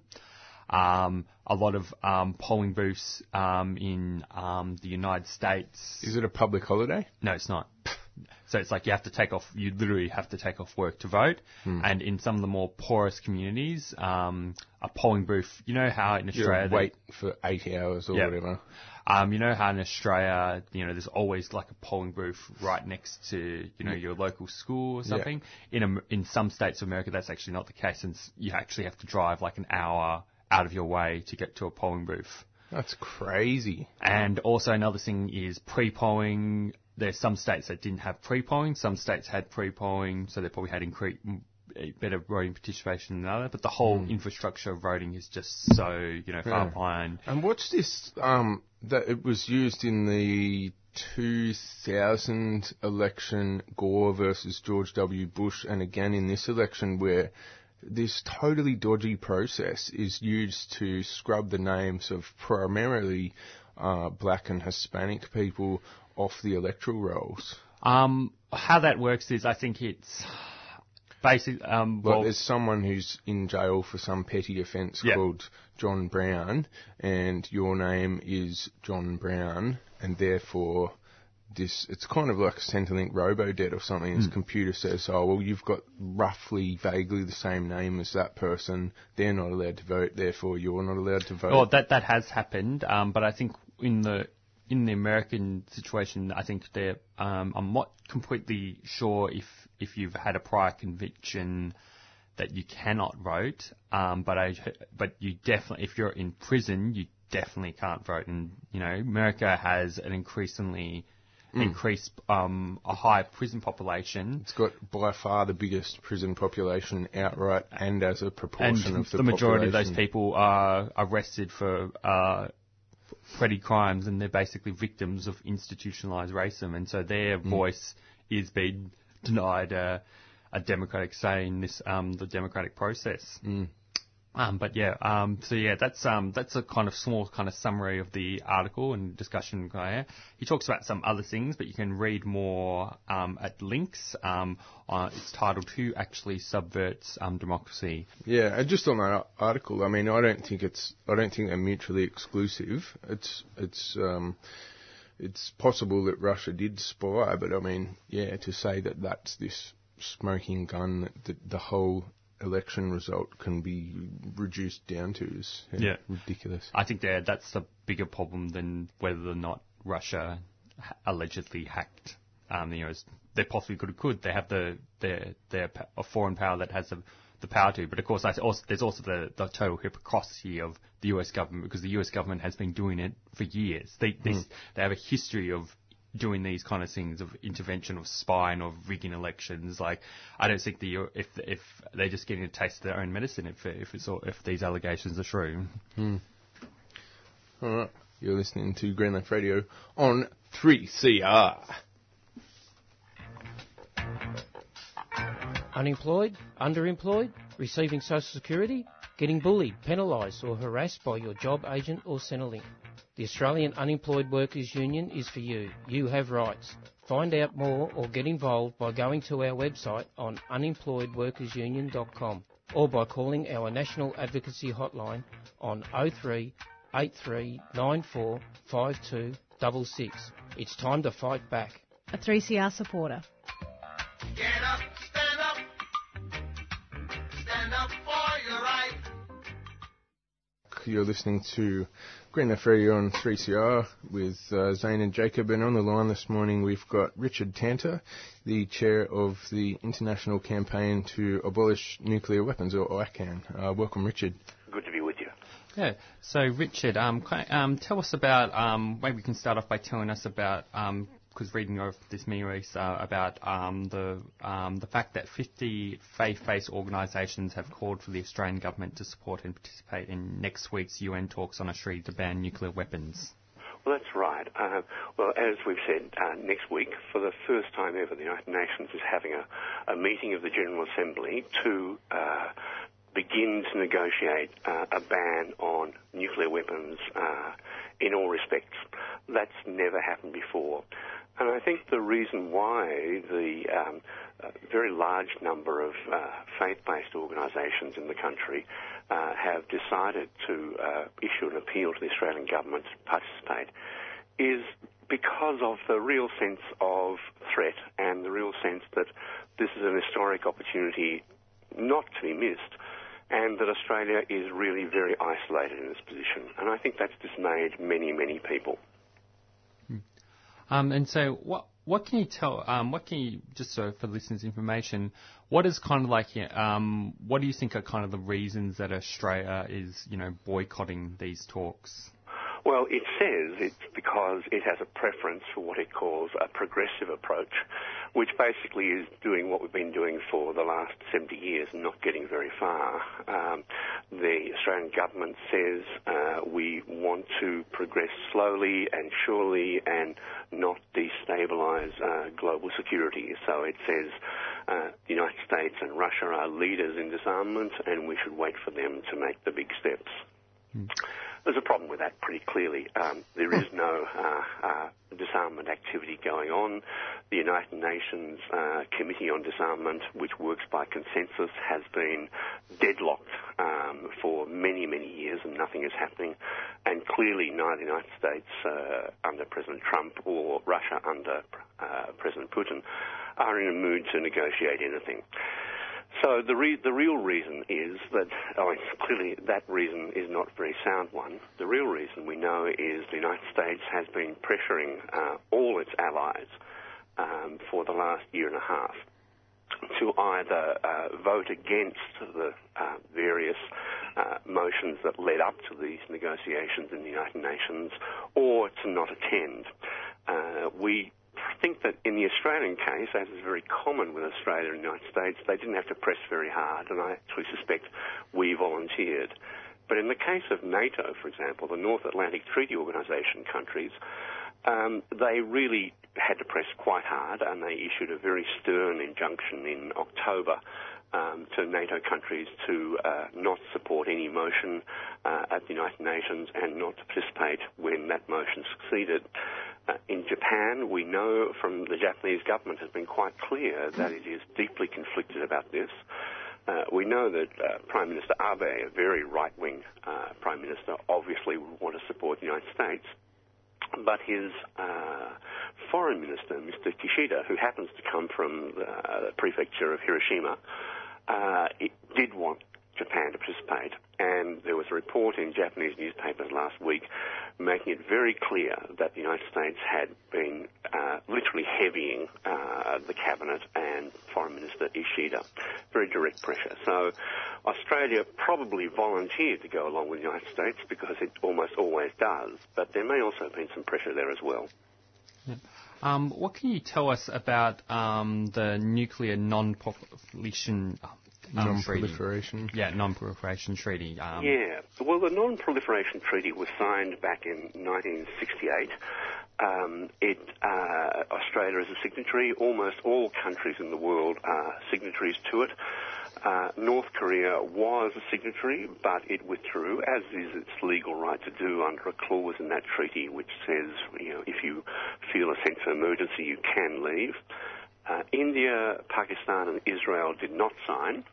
Um, a lot of um, polling booths um, in um, the United States. Is it a public holiday? No, it's not. So it's like you have to take off, you literally have to take off work to vote. And in some of the more porous communities, um, a polling booth, you know how in Australia. You they- wait for eight hours or Yeah. whatever. um, you know how in Australia, you know, there's always like a polling booth right next to, you know, your local school or something. In Am- in some states of America, that's actually not the case, and you actually have to drive like an hour out of your way to get to a polling booth. That's crazy. And also another thing is pre-polling. There's some states that didn't have pre-polling. Some states had pre-polling, so they probably had incre- m- a better voting participation than other. But the whole infrastructure of voting is just so, you know, far Yeah. behind. And what's this? Um, that it was used in the 2000 election, Gore versus George W. Bush, and again in this election where this totally dodgy process is used to scrub the names of primarily uh, black and Hispanic people off the electoral rolls. Um, how that works is, I think it's basic. Um, Like well, there's someone who's in jail for some petty offence Yeah. called John Brown, and your name is John Brown, and therefore this it's kind of like a Centrelink RoboDebt or something. Hmm. This computer says, oh well, you've got roughly, vaguely the same name as that person. They're not allowed to vote, therefore you're not allowed to vote. Well, that that has happened, um, but I think in the in the American situation, I think they're. Um, I'm not completely sure if if you've had a prior conviction that you cannot vote, um, but I but you definitely if you're in prison, you definitely can't vote, and you know America has an increasingly increased um, a high prison population. it's got by far the biggest prison population outright and as a and proportion of the, the majority of those people are arrested for uh, petty crimes, and they're basically victims of institutionalized racism, and so their Mm. voice is being denied a, a democratic say in this um, the democratic process. Mm. Um, but yeah, um, so yeah, that's um, that's a kind of small kind of summary of the article and discussion. He talks about some other things, but you can read more um, at links. Um, uh, it's titled "Who Actually Subverts um, Democracy." Yeah, and just on that article, I mean, I don't think it's, I don't think they're mutually exclusive. It's, it's, it's possible that Russia did spy, but I mean, yeah, to say that that's this smoking gun that the, the whole election result can be reduced down to is Yeah. ridiculous. I think that that's a bigger problem than whether or not Russia ha- allegedly hacked. Um, you know, they possibly could could. They have the their their a foreign power that has the, the power to. But of course, I also, there's also the, the total hypocrisy of the U.S. government because the U.S. government has been doing it for years. They they, s- they have a history of doing these kind of things of intervention of spying of rigging elections like I don't think the if if they're just getting a taste of their own medicine if if it's all, if these allegations are true hmm. All right, you're listening to Green Left Radio on 3CR. Unemployed? Underemployed? Receiving Social Security? Getting bullied, penalised or harassed by your job agent or Centrelink? The Australian Unemployed Workers Union is for you. You have rights. Find out more or get involved by going to our website on unemployedworkersunion.com or by calling our National Advocacy Hotline on 03 8394 5266. It's time to fight back. A 3CR supporter. Get up. You're listening to Green F on 3CR with uh, Zane and Jacob, and on the line this morning we've got Richard Tanter, the chair of the International Campaign to Abolish Nuclear Weapons, or ICAN. Uh, welcome, Richard. Good to be with you. Yeah. So, Richard, um, can, um, tell us about. Um, maybe we can start off by telling us about. Because reading over this release uh, about um, the um, the fact that 50 faith-based organisations have called for the Australian government to support and participate in next week's UN talks on a treaty to ban nuclear weapons. Well, that's right. Uh, well, as we've said, uh, next week, for the first time ever, the United Nations is having a, a meeting of the General Assembly to uh, begin to negotiate uh, a ban on nuclear weapons uh, in all respects. That's never happened before. And I think the reason why the um, very large number of uh, faith-based organisations in the country uh, have decided to uh, issue an appeal to the Australian government to participate is because of the real sense of threat and the real sense that this is an historic opportunity not to be missed and that Australia is really very isolated in this position. And I think that's dismayed many, many people. Um, and so, what what can you tell? Um, what can you just so for listeners' information? What is kind of like? Um, what do you think are kind of the reasons that Australia is, you know, boycotting these talks? Well, it says it's because it has a preference for what it calls a progressive approach, which basically is doing what we've been doing for the last 70 years and not getting very far. Um, the Australian government says uh, we want to progress slowly and surely and not destabilise uh, global security. So it says uh, the United States and Russia are leaders in disarmament and we should wait for them to make the big steps. Mm. There's a problem with that pretty clearly. Um, there is no uh, uh, disarmament activity going on. The United Nations uh, Committee on Disarmament, which works by consensus, has been deadlocked um, for many, many years and nothing is happening. And clearly neither the United States uh, under President Trump or Russia under uh, President Putin are in a mood to negotiate anything. So the re- the real reason is that oh, clearly that reason is not a very sound one. The real reason we know is the United States has been pressuring uh, all its allies um, for the last year and a half to either uh, vote against the uh, various uh, motions that led up to these negotiations in the United Nations or to not attend. Uh, we think that in the Australian case, as is very common with Australia and the United States, they didn't have to press very hard, and I actually suspect we volunteered. But in the case of NATO, for example, the North Atlantic Treaty Organization countries, um, they really had to press quite hard, and they issued a very stern injunction in October um, to NATO countries to uh, not support any motion uh, at the United Nations and not to participate when that motion succeeded. Uh, in Japan, we know from the Japanese government has been quite clear that it is deeply conflicted about this. Uh, we know that uh, Prime Minister Abe, a very right-wing uh, Prime Minister, obviously would want to support the United States. But his uh, foreign minister, Mr. Kishida, who happens to come from the prefecture of Hiroshima, did want Japan to participate. And there was a report in Japanese newspapers last week making it very clear that the United States had been uh, literally heavying uh, the cabinet and Foreign Minister Kishida. Very direct pressure. So Australia probably volunteered to go along with the United States because it almost always does, but there may also have been some pressure there as well. Yeah. Um, what can you tell us about um, the nuclear non-proliferation um, non-proliferation. Yeah, non-proliferation treaty. Um, yeah. Well, the non-proliferation treaty was signed back in 1968. Um, it, uh, Australia is a signatory. Almost all countries in the world are signatories to it. Uh, North Korea was a signatory, but it withdrew, as is its legal right to do under a clause in that treaty which says, you know, if you feel a sense of emergency, you can leave. Uh, India, Pakistan, and Israel did not sign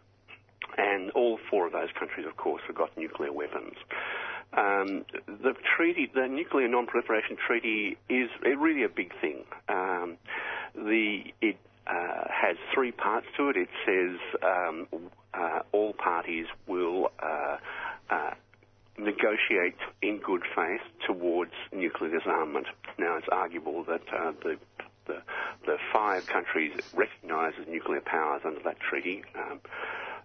and all four of those countries, of course, have got nuclear weapons. Um, the treaty, the nuclear non-proliferation treaty, is really a big thing. Um, the it uh, has three parts to it. It says um, uh, all parties will uh, uh negotiate in good faith towards nuclear disarmament. Now, it's arguable that uh, the the, the five countries recognised as nuclear powers under that treaty um,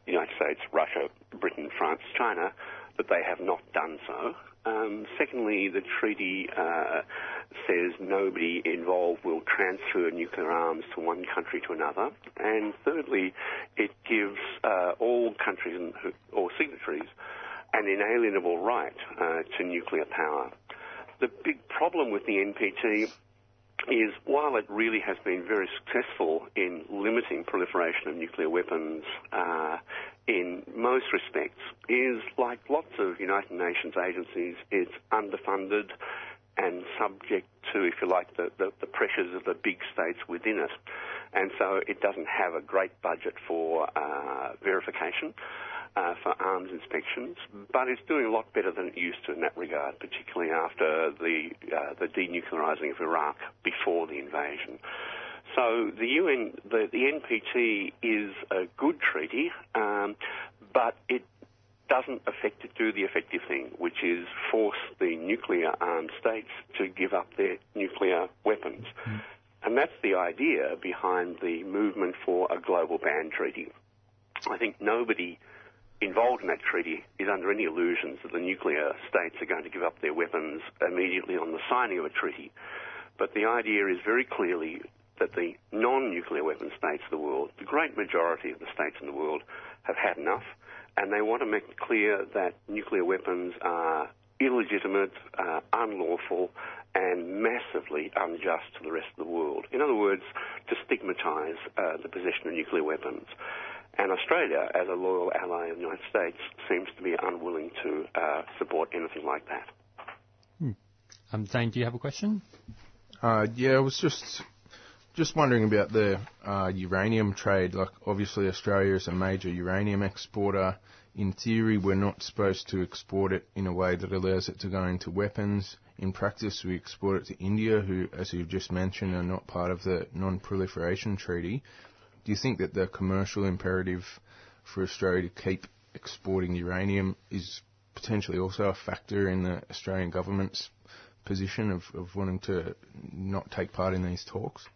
the United States, Russia, Britain, France, China, that they have not done so. Um, secondly, the treaty uh, says nobody involved will transfer nuclear arms to one country to another. And thirdly, it gives uh, all countries or signatories an inalienable right uh, to nuclear power. The big problem with the NPT is while it really has been very successful in limiting proliferation of nuclear weapons uh, in most respects, is like lots of United Nations agencies, it's underfunded and subject to, if you like, the, the, the pressures of the big states within it. And so it doesn't have a great budget for uh, verification uh, for arms inspections, but it's doing a lot better than it used to in that regard, particularly after the uh, the denuclearizing of Iraq before the invasion. So the UN, the, the NPT is a good treaty, um, but it doesn't effect, do the effective thing, which is force the nuclear armed states to give up their nuclear weapons. Mm. And that's the idea behind the movement for a global ban treaty. I think nobody involved in that treaty is under any illusions that the nuclear states are going to give up their weapons immediately on the signing of a treaty. But the idea is very clearly that the non-nuclear weapon states of the world, the great majority of the states in the world, have had enough, and they want to make clear that nuclear weapons are illegitimate, uh, unlawful, and massively unjust to the rest of the world. In other words, to stigmatise uh, the possession of nuclear weapons. And Australia, as a loyal ally of the United States, seems to be unwilling to uh, support anything like that. Hmm. Um, Zane, do you have a question? Uh, yeah, I was just just wondering about the uh, uranium trade. Like, obviously, Australia is a major uranium exporter. In theory, we're not supposed to export it in a way that allows it to go into weapons. In practice, we export it to India, who, as you've just mentioned, are not part of the Non-Proliferation Treaty. Do you think that the commercial imperative for Australia to keep exporting uranium is potentially also a factor in the Australian government's position of, of wanting to not take part in these talks?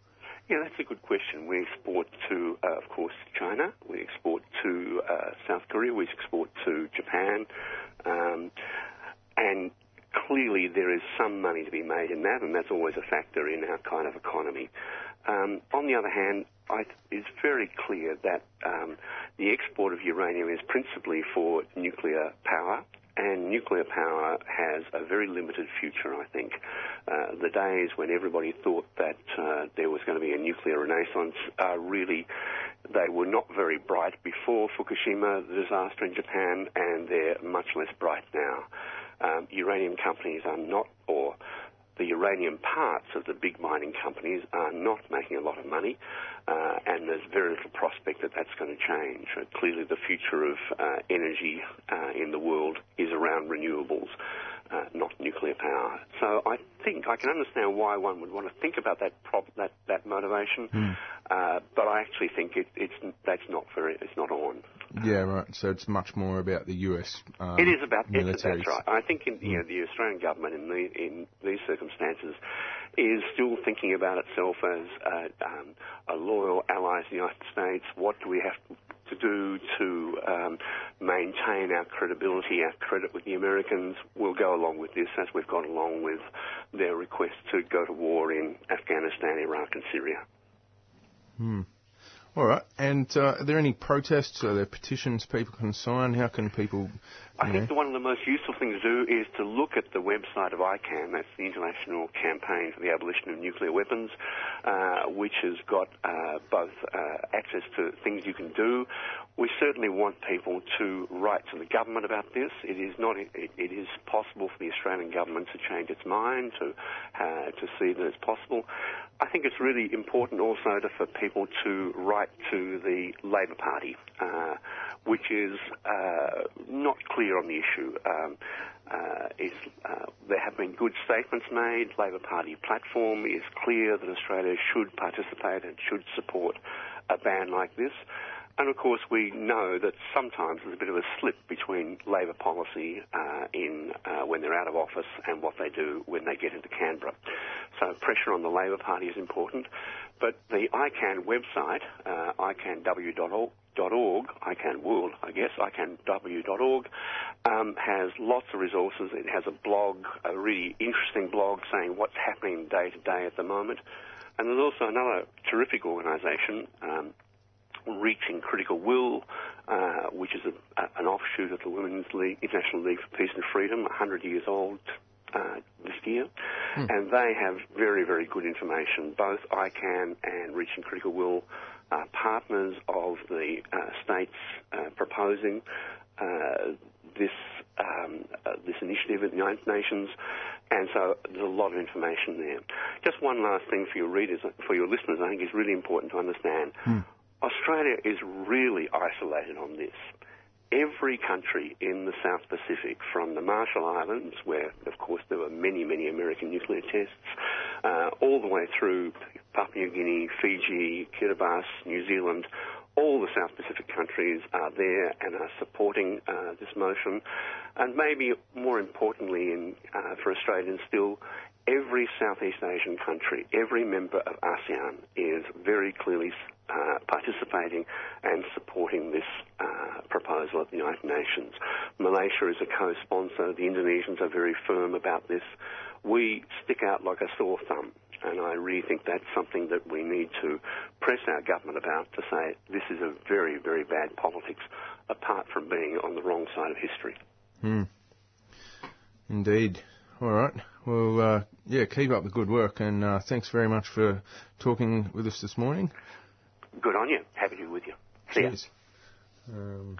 Yeah, that's a good question. We export to, uh, of course, China. We export to uh, South Korea. We export to Japan. Um, and clearly there is some money to be made in that, and that's always a factor in our kind of economy. Um, on the other hand, I, it's very clear that um, the export of uranium is principally for nuclear power, and nuclear power has a very limited future, I think. Uh, the days when everybody thought that uh, there was going to be a nuclear renaissance are really, they were not very bright before Fukushima, the disaster in Japan, and they're much less bright now. Um, uranium companies are not, or the uranium parts of the big mining companies are not making a lot of money, uh, and there's very little prospect that that's going to change. Uh, clearly, the future of uh, energy uh, in the world is around renewables, uh, not nuclear power. So I think I can understand why one would want to think about that prob- that that motivation, mm. but I actually think it, it's that's not very it's not on. Yeah, right. So it's much more about the US. Um, it is about it, that's right. I think in, you know, the Australian government in the in these circumstances is still thinking about itself as a, um, a loyal ally to the United States. What do we have to do to um, maintain our credibility, our credit with the Americans? We'll go along with this as we've gone along with their request to go to war in Afghanistan, Iraq, and Syria. Hmm. All right. And uh, are there any protests? Are there petitions people can sign? How can people? I think one of the most useful things to do is to look at the website of ICAN. That's the International Campaign for the Abolition of Nuclear Weapons, uh, which has got uh, both uh, access to things you can do. We certainly want people to write to the government about this. It is not. It, it is possible for the Australian government to change its mind to uh, to see that it's possible. I think it's really important also to, for people to write to the Labor Party, uh, which is uh, not clear on the issue. Um, uh, is, uh, there have been good statements made. Labor Party platform is clear that Australia should participate and should support a ban like this. And of course, we know that sometimes there's a bit of a slip between Labor policy uh, in uh, when they're out of office and what they do when they get into Canberra. So pressure on the Labor Party is important. But the ICAN website, uh, icanw.org, icanworld.org, icanworld, I guess, icanw.org, um, has lots of resources. It has a blog, a really interesting blog saying what's happening day to day at the moment. And there's also another terrific organisation, um, Reaching Critical Will, uh, which is a, a, an offshoot of the Women's League, International League for Peace and Freedom, 100 years old uh, this year, and they have very, very good information. Both ICAN and Reaching Critical Will partners of the uh, states uh, proposing uh, this um, uh, this initiative at the United Nations, and so there's a lot of information there. Just one last thing for your readers, for your listeners, I think is really important to understand. Australia is really isolated on this every country in the South Pacific, from the Marshall Islands, where, of course, there were many, many American nuclear tests, uh, all the way through Papua New Guinea, Fiji, Kiribati, New Zealand, all the South Pacific countries are there and are supporting uh, this motion. And maybe more importantly in, uh, for Australians still, every Southeast Asian country, every member of ASEAN is very clearly uh, participating and supporting this uh, proposal at the United Nations. Malaysia is a co-sponsor. The Indonesians are very firm about this. We stick out like a sore thumb. And I really think that's something that we need to press our government about to say this is a very, very bad politics, apart from being on the wrong side of history. Indeed. All right. Well, uh, yeah, keep up the good work, and uh, thanks very much for talking with us this morning. Good on you. Happy to be with you. See ya. Cheers. Um,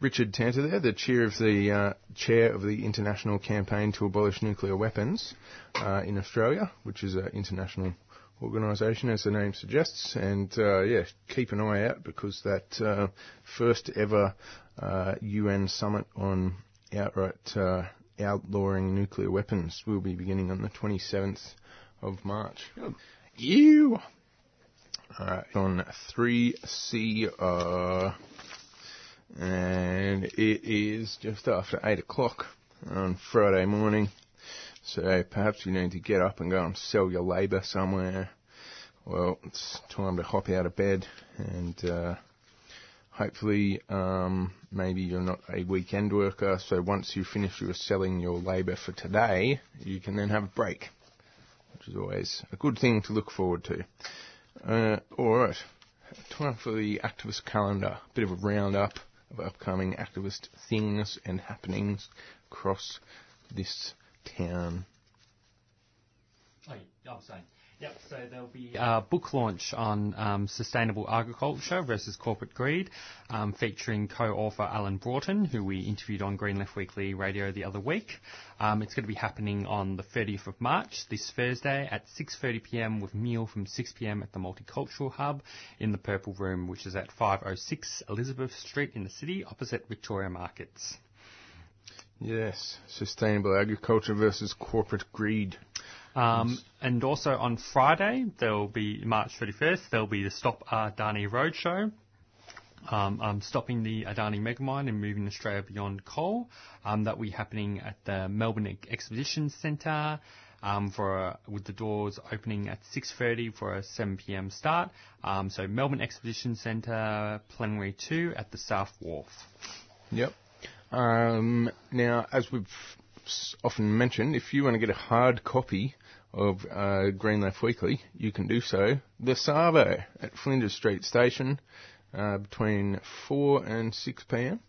Richard Tanter there, the chair of the uh, chair of the International Campaign to Abolish Nuclear Weapons uh, in Australia, which is an international organisation, as the name suggests. And uh, yeah, keep an eye out because that uh, first ever uh, UN summit on outright uh, outlawing nuclear weapons will be beginning on the 27th of March. You. Alright, on 3CR. And it is just after 8 o'clock on Friday morning. So perhaps you need to get up and go and sell your labour somewhere. Well, it's time to hop out of bed and uh, hopefully um, maybe you're not a weekend worker. So once you finish your selling your labour for today, you can then have a break, which is always a good thing to look forward to. Uh, all right, time for the activist calendar. A bit of a roundup of upcoming activist things and happenings across this town. Oh, I'm saying. Yep, so there'll be a book launch on um, sustainable agriculture versus corporate greed, um, featuring co-author Alan Broughton, who we interviewed on Green Left Weekly Radio the other week. Um, it's going to be happening on the 30th of March, this Thursday at 6.30pm with meal from 6pm at the Multicultural Hub in the Purple Room, which is at 506 Elizabeth Street in the city, opposite Victoria Markets. Yes, sustainable agriculture versus corporate greed. Um, and also on Friday, there will be March 31st, there will be the Stop Adani Roadshow. Um, um, stopping the Adani megamine and moving Australia beyond coal. Um, that will be happening at the Melbourne Exposition Centre um, for a, with the doors opening at 6:30 for a 7 p.m. start. Um, so Melbourne Exposition Centre, Plenary 2 at the South Wharf. Yep. Um, now, as we've often mentioned, if you want to get a hard copy of uh, Green Left Weekly, you can do so. The Savo at Flinders Street Station uh, between 4 and 6 p.m.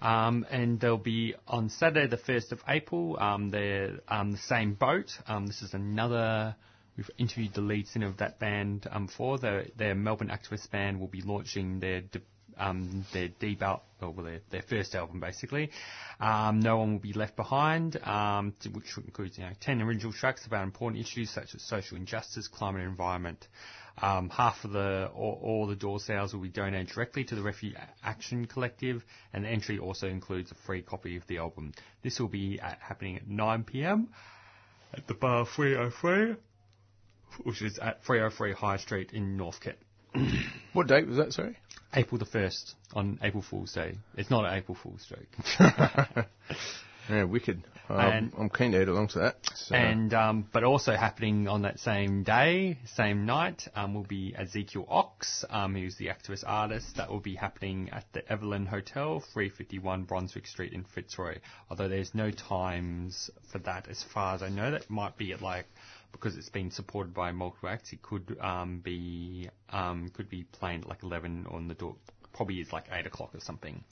Um, and there'll be on Saturday, the 1st of April, um, the, um, the same boat. Um, this is another, we've interviewed the lead singer of that band um, for. Their, their Melbourne activist band will be launching their de- um, their debut, well, their, their first album basically. Um, no one will be left behind, um, which includes you know ten original tracks about important issues such as social injustice, climate, and environment. Um, half of the all, all the door sales will be donated directly to the Refugee Action Collective, and the entry also includes a free copy of the album. This will be at, happening at 9 p.m. at the bar 303, which is at 303 High Street in Northcote. What date was that, sorry? April the 1st on April Fool's Day. It's not an April Fool's joke. Yeah, wicked. Um, And- I'm keen to head along to that. So. And um, but also happening on that same day, same night, um, will be Ezekiel Ox, um, who's the activist artist. That will be happening at the Evelyn Hotel, 351 Brunswick Street in Fitzroy. Although there's no times for that, as far as I know. That might be at like because it's been supported by multiple acts. It could um, be um, could be playing like 11 on the door. Probably is like 8 o'clock or something.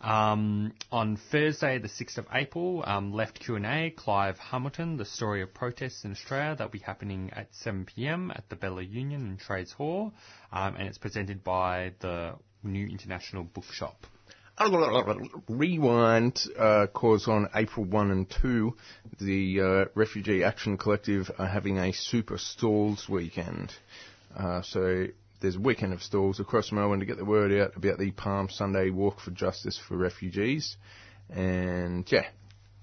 Um, on Thursday, the 6th of April, um, Left Q&A, Clive Hamilton, The Story of Protests in Australia. That'll be happening at 7pm at the Bella Union in Trades Hall. Um, and it's presented by the New International Bookshop. Rewind, uh, cause on April 1 and 2, the uh, Refugee Action Collective are having a super stalls weekend. Uh, so there's a weekend of stalls across Melbourne to get the word out about the Palm Sunday Walk for Justice for Refugees. And yeah,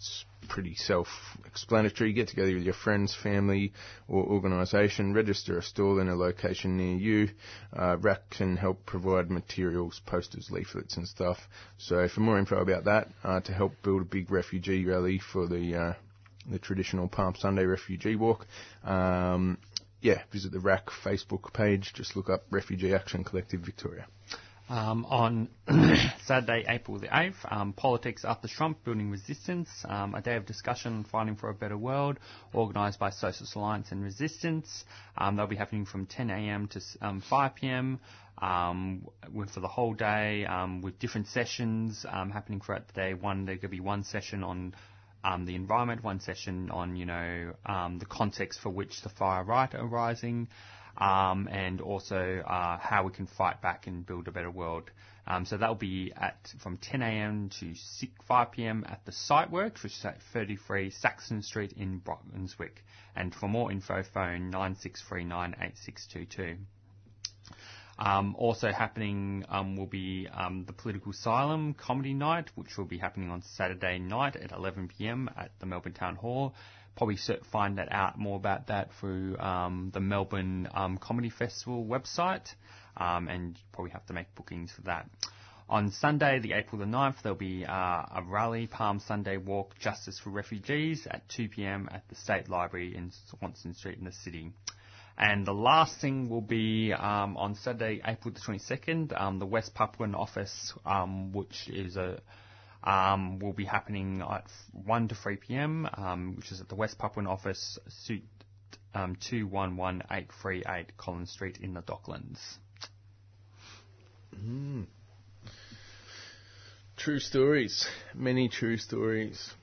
it's pretty self-explanatory. Get together with your friends, family, or organisation. Register a stall in a location near you. Uh, RAC can help provide materials, posters, leaflets, and stuff. So for more info about that, uh, to help build a big refugee rally for the uh, the traditional Palm Sunday Refugee Walk. Um, yeah, visit the RAC Facebook page. Just look up Refugee Action Collective Victoria. Um, on Saturday, April the 8th, um, Politics After Trump, Building Resistance, um, a day of discussion fighting for a better world, organised by Socialist Alliance and Resistance. Um, they'll be happening from 10am to um, 5pm um, with, for the whole day um, with different sessions um, happening throughout the day. One, there could be one session on um, the environment, one session on, you know, um, the context for which the far right are rising, um, and also uh, how we can fight back and build a better world. Um, so that'll be at from 10 a.m. to 6, 5 p.m. at the Site Works, which is at 33 Saxon Street in Brunswick. And for more info, phone 96398622. Um, also happening um, will be um, the Political Asylum Comedy Night, which will be happening on Saturday night at 11pm at the Melbourne Town Hall. Probably find that out more about that through um, the Melbourne um, Comedy Festival website, um, and probably have to make bookings for that. On Sunday, the April the 9th, there'll be uh, a rally, Palm Sunday Walk Justice for Refugees at 2pm at the State Library in Swanston Street in the city. And the last thing will be um, on Saturday, April the 22nd, um, the West Papuan office, um, which is a um, will be happening at 1 to 3 p.m., um, which is at the West Papuan office, suite um, 211838 Collins Street in the Docklands. True stories. Many true stories.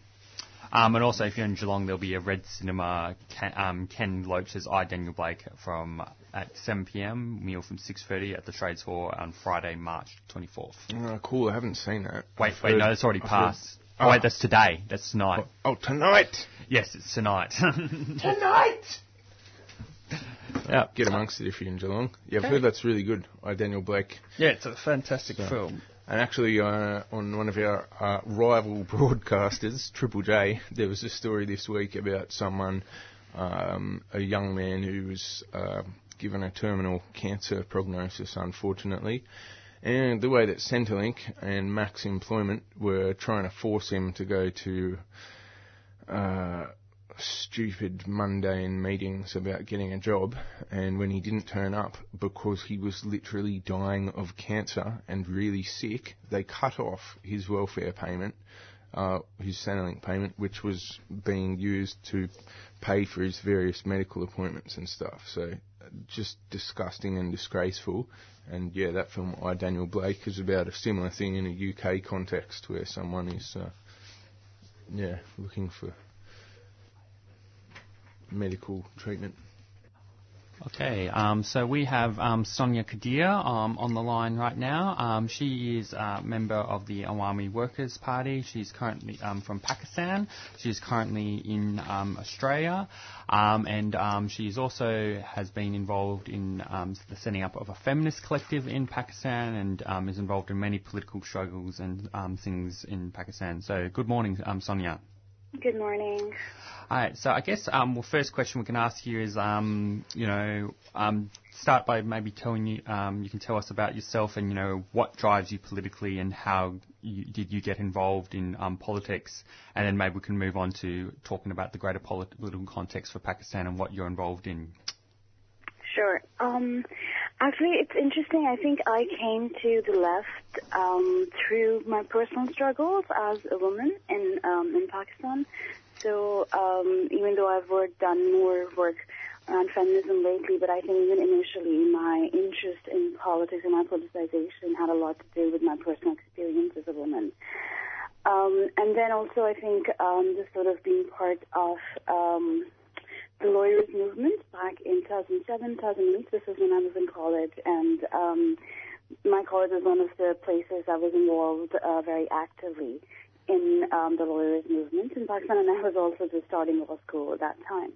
Um, and also, if you're in Geelong, there'll be a Red Cinema Ken, um, Ken Loach's I Daniel Blake from at 7 p.m. Meal from 6:30 at the Trades Hall on Friday, March 24th. Oh, cool. I haven't seen that. Wait, I've wait, heard- no, it's already I've heard- passed. Oh, wait, that's today. That's tonight. Oh, tonight. Yes, it's tonight. Tonight. yeah, Get amongst it if you're in Geelong. Yeah, I've heard that's really good. I Daniel Blake. yeah, it's a fantastic film. And actually, uh, on one of our uh, rival broadcasters, Triple J, there was a story this week about someone, um, a young man who was uh, given a terminal cancer prognosis, unfortunately. And the way that Centrelink and Max Employment were trying to force him to go to uh, stupid mundane meetings about getting a job, and when he didn't turn up because he was literally dying of cancer and really sick, they cut off his welfare payment, uh, his Centrelink payment, which was being used to pay for his various medical appointments and stuff. So uh, just disgusting and disgraceful. And yeah, that film I Daniel Blake is about a similar thing in a UK context where someone is, uh, yeah, looking for medical treatment. Okay, um, so we have um, Sonia Kadir um, on the line right now. Um, she is a member of the Awami Workers Party. She's currently um, from Pakistan. She's currently in um, Australia, and she's also has been involved in the setting up of a feminist collective in Pakistan, and is involved in many political struggles and things in Pakistan. So, good morning, Sonia. Good morning. All right. So I guess um, well, first question we can ask you is, um, you know, um, start by maybe telling you, um, you can tell us about yourself and you know what drives you politically and how you, did you get involved in um, politics, and then maybe we can move on to talking about the greater polit- political context for Pakistan and what you're involved in. Sure. Um, actually, it's interesting. I think I came to the left um, through my personal struggles as a woman in um, in Pakistan. So um, even though I've worked, done more work around feminism lately, but I think even initially my interest in politics and my politicization had a lot to do with my personal experience as a woman. Um, and then also I think um, just sort of being part of um, the lawyers movement back in 2007, 2008. This was when I was in college, and um, my college was one of the places I was involved uh, very actively in um, the lawyers movement in Pakistan, and I was also just starting law school at that time.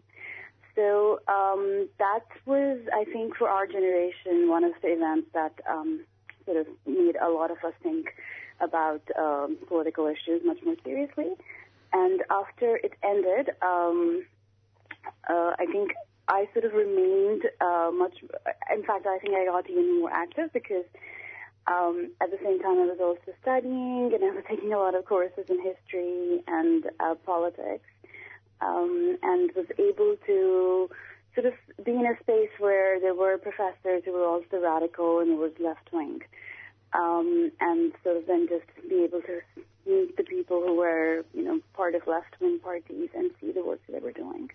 So um, that was, I think, for our generation, one of the events that um, sort of made a lot of us think about um, political issues much more seriously. And after it ended, um, uh, I think I sort of remained uh, much. In fact, I think I got even more active because um, at the same time I was also studying and I was taking a lot of courses in history and uh, politics, um, and was able to sort of be in a space where there were professors who were also radical and it was left wing, um, and sort of then just be able to meet the people who were, you know, part of left wing parties and see the work that they were doing.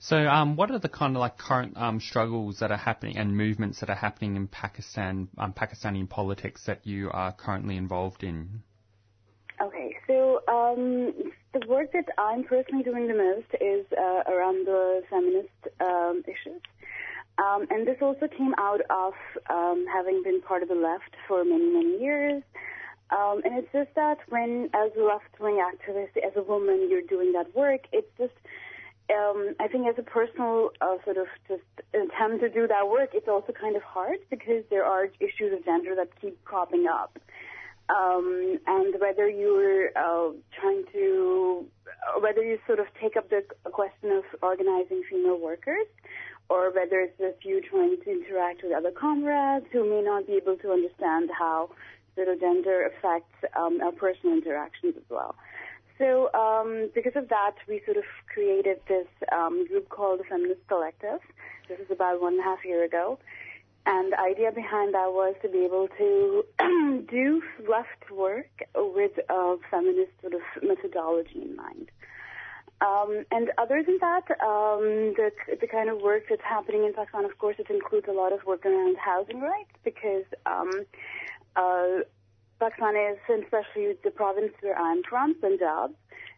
So, um, what are the kind of like current um, struggles that are happening and movements that are happening in Pakistan, um, Pakistani politics that you are currently involved in? Okay, so um, the work that I'm personally doing the most is uh, around the feminist um, issues. Um, and this also came out of um, having been part of the left for many, many years. Um, and it's just that when, as a left-wing activist, as a woman, you're doing that work, it's just, um, I think as a personal uh, sort of just attempt to do that work, it's also kind of hard because there are issues of gender that keep cropping up. Um, and whether you're uh, trying to, uh, whether you sort of take up the question of organizing female workers, or whether it's just you trying to interact with other comrades who may not be able to understand how of gender affects um, our personal interactions as well. So um, because of that, we sort of created this um, group called the Feminist Collective. This is about one and a half year ago. And the idea behind that was to be able to do left work with a feminist sort of methodology in mind. Um, and other than that, um, the, the kind of work that's happening in Pakistan, of course, it includes a lot of work around housing rights because um, uh, Pakistan is, especially the province where I'm from, Punjab.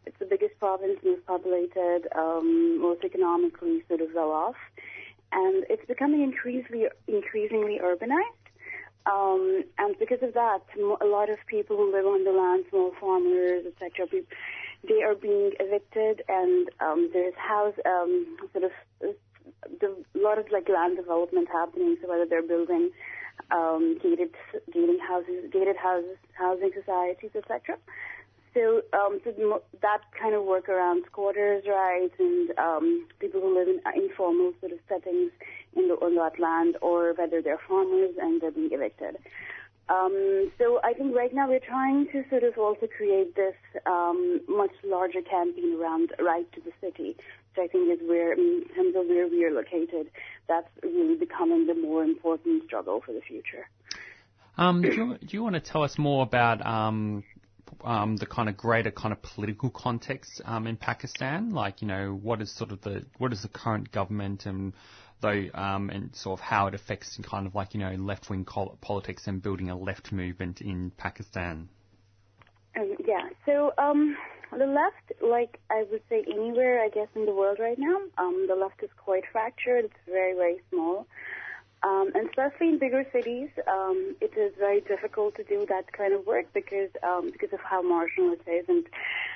It's the biggest province, most populated, um, most economically sort of well off, and it's becoming increasingly increasingly urbanized. Um, and because of that, a lot of people who live on the land, small farmers, etc., they are being evicted, and um, there's house um, sort of uh, a lot of like land development happening. So whether they're building um, gated gated houses, gated houses, housing societies, etc. So, um, so that kind of work around squatters' rights and um, people who live in uh, informal sort of settings in the, on that land, or whether they're farmers and they're being evicted. Um, so I think right now we're trying to sort of also create this um, much larger campaign around right to the city, which I think is where, in terms of where we are located, that's really becoming the more important struggle for the future. Um, do, you, do you want to tell us more about um, um, the kind of greater kind of political context um, in Pakistan? Like, you know, what is sort of the what is the current government and though um, and sort of how it affects kind of like you know left wing col- politics and building a left movement in Pakistan. Um, yeah. So um, the left, like I would say anywhere, I guess, in the world right now, um, the left is quite fractured. It's very, very small. Um, and especially in bigger cities, um, it is very difficult to do that kind of work because um, because of how marginal it is and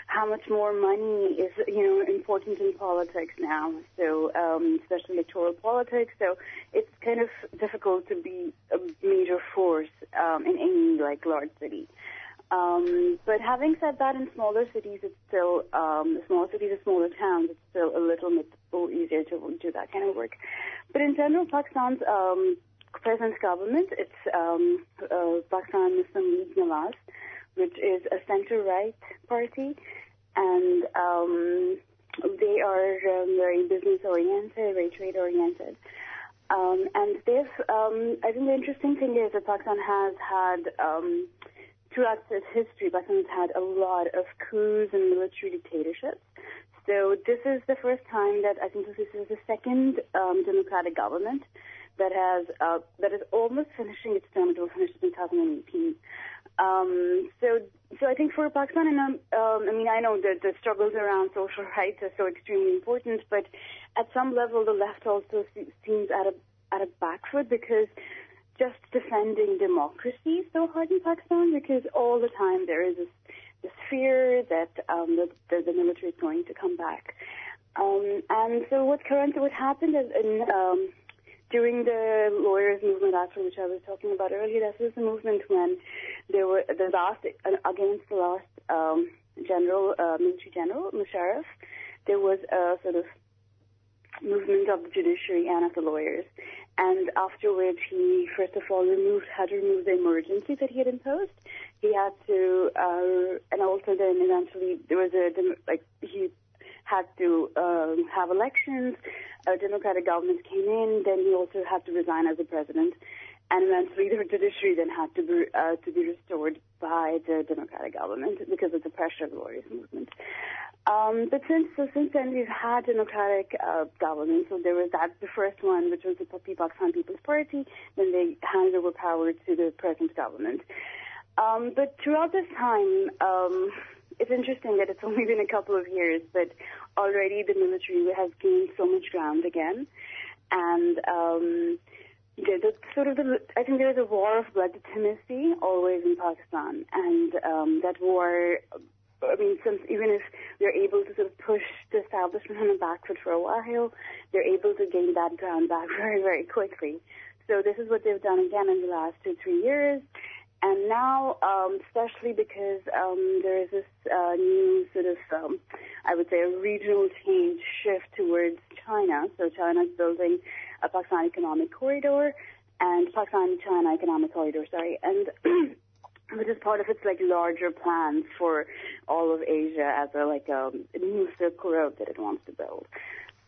how much more money is you know important in politics now. So um, especially electoral politics. So it's kind of difficult to be a major force um, in any like large city. Um, but having said that, in smaller cities, it's still um, smaller cities or smaller towns, it's still a little bit easier to do that kind of work. But in general, Pakistan's um, present government, it's um, uh, Pakistan Muslim League Nawaz, which is a center-right party, and um, they are um, very business-oriented, very trade-oriented. Um, and they've, um, I think the interesting thing is that Pakistan has had, um, throughout its history, has had a lot of coups and military dictatorships. So this is the first time that I think this is the second um, democratic government that has uh, that is almost finishing its term. It will finish in 2018. Um, so, so I think for Pakistan, and um, um, I mean, I know that the struggles around social rights are so extremely important, but at some level, the left also seems at a at a back foot because just defending democracy so hard in Pakistan because all the time there is this, this fear that um, the, the, the military is going to come back. Um, and so what currently what happened is in um, during the lawyers' movement, after which I was talking about earlier, this was the movement when there were the last against the last um, general, uh, military general Musharraf. There was a sort of movement of the judiciary and of the lawyers, and after which he first of all removed had to remove the emergency that he had imposed. He had to, uh, and also then eventually there was a like he had to um, have elections. A democratic government came in. Then he also had to resign as a president, and eventually the judiciary then had to be uh, to be restored by the democratic government because of the pressure of the lawyers movement. Um, but since so since then we've had democratic uh, government. So there was that the first one, which was the Pakistan People's Party. Then they handed over power to the present government. Um, but throughout this time, um, it's interesting that it's only been a couple of years, but already the military has gained so much ground again, and the sort of the I think there is a war of blood legitimacy always in Pakistan, and um, that war. I mean, since even if they're able to sort of push the establishment on the back foot for a while, they're able to gain that ground back very, very quickly. So this is what they've done again in the last two, three years. And now, um, especially because um, there is this uh, new sort of, um, I would say, a regional change shift towards China. So China is building a Pakistan economic corridor and Pakistan-China economic corridor, sorry, and which is part of its like larger plans for all of Asia as a like a new Silk Road that it wants to build.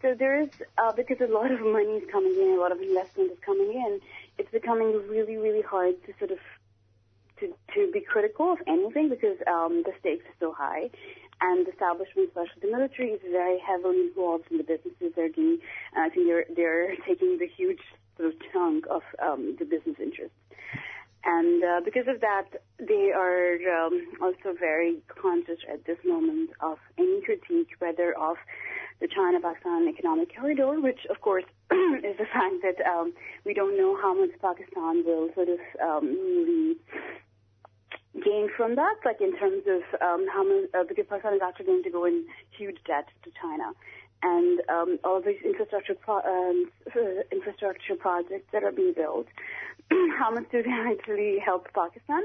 So there is, uh, because a lot of money is coming in, a lot of investment is coming in, it's becoming really, really hard to sort of to, to be critical of anything because um, the stakes are so high. And the establishment, especially the military, is very heavily involved in the businesses they're doing. And I think they're, they're taking the huge sort of chunk of um, the business interests. And uh, because of that, they are um, also very conscious at this moment of any critique, whether of the China-Pakistan economic corridor, which of course is the fact that um, we don't know how much Pakistan will sort of um, really gain from that, like in terms of um, how much, uh, because Pakistan is actually going to go in huge debt to China. And um, all these infrastructure pro- um, infrastructure projects that are being built, how much do they actually help Pakistan?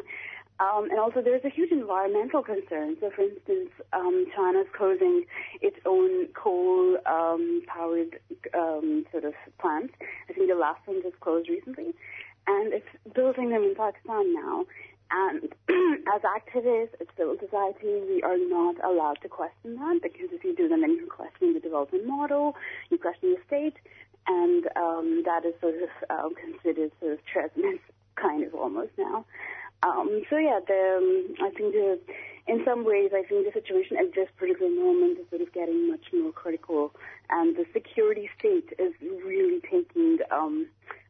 Um, and also, there's a huge environmental concern. So, for instance, um, China's closing its own coal-powered um, sort of plants. I think the last one just closed recently, and it's building them in Pakistan now. And as activists, as civil society, we are not allowed to question that because if you do, then, then you're questioning the development model, you question the state, and um, that is sort of um, considered sort of treasonous, kind of almost now. Um, so yeah, the, um, I think the, in some ways, I think the situation at this particular moment is sort of getting much more critical, and the security state is really taking um,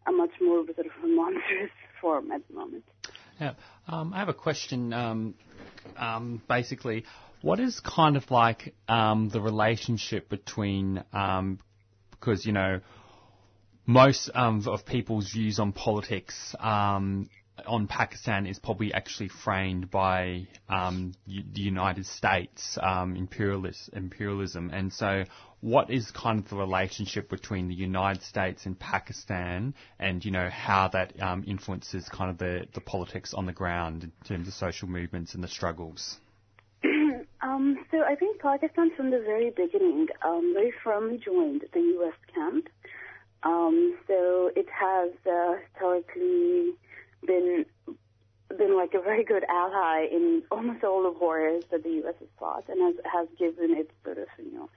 a much more sort of monstrous form at the moment. Yeah, um, I have a question. Um, um, basically, what is kind of like um, the relationship between um, because you know most um, of people's views on politics on Pakistan is probably actually framed by um, the United States um, imperialis- imperialism, and so what is kind of the relationship between the United States and Pakistan, and you know how that um, influences kind of the, the politics on the ground in terms of social movements and the struggles. Um, so I think Pakistan, from the very beginning, um, very firmly joined the U.S. camp. Um, so it has uh, historically been been like a very good ally in almost all the wars that the U.S. has fought, and has has given its sort of you know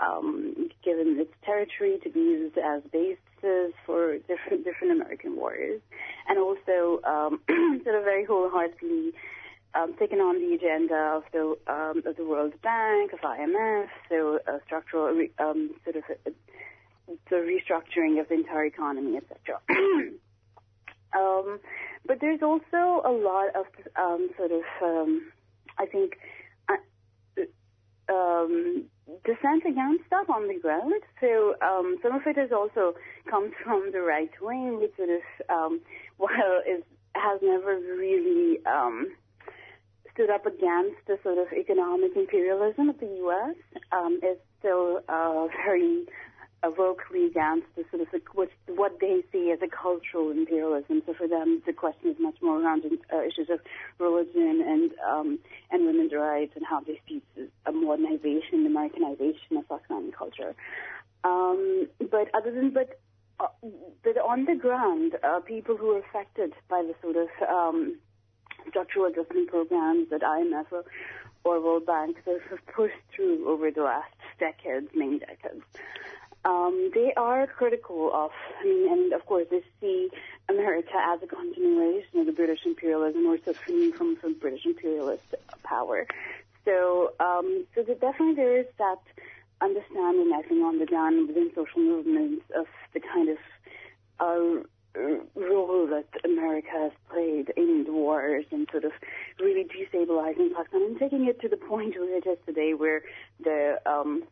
um, given its territory to be used as bases for different different American wars, and also um, sort of very wholeheartedly um, taken on the agenda of the um, of the World Bank, of IMF, so uh, structural re- um, sort of the restructuring of the entire economy, etc. um, but there's also a lot of um, sort of um, I think uh, um, dissent against that on the ground. So um, some of it has also comes from the right wing, which sort of um, while is has never really um, stood up against the sort of economic imperialism of the U.S. Um, is still uh, very vocally against the sort of the, what, what they see as a cultural imperialism. So for them, the question is much more around uh, issues of religion and um, and women's rights and how they see a modernization, the Americanization of Pakistani culture. Um, but other than but. Uh, but on the ground, uh, people who are affected by the sort of um, structural adjustment programs that IMF or, or World Bank have pushed through over the last decades, many decades. Um, they are critical of, I mean, and of course they see America as a continuation of the British imperialism or suffering from, from British imperialist power. So, um, so that definitely there is that understanding, I think, on the ground within social movements of the kind of uh, role that America has played in the wars and sort of really destabilizing Pakistan and taking it to the point where is today, where the um,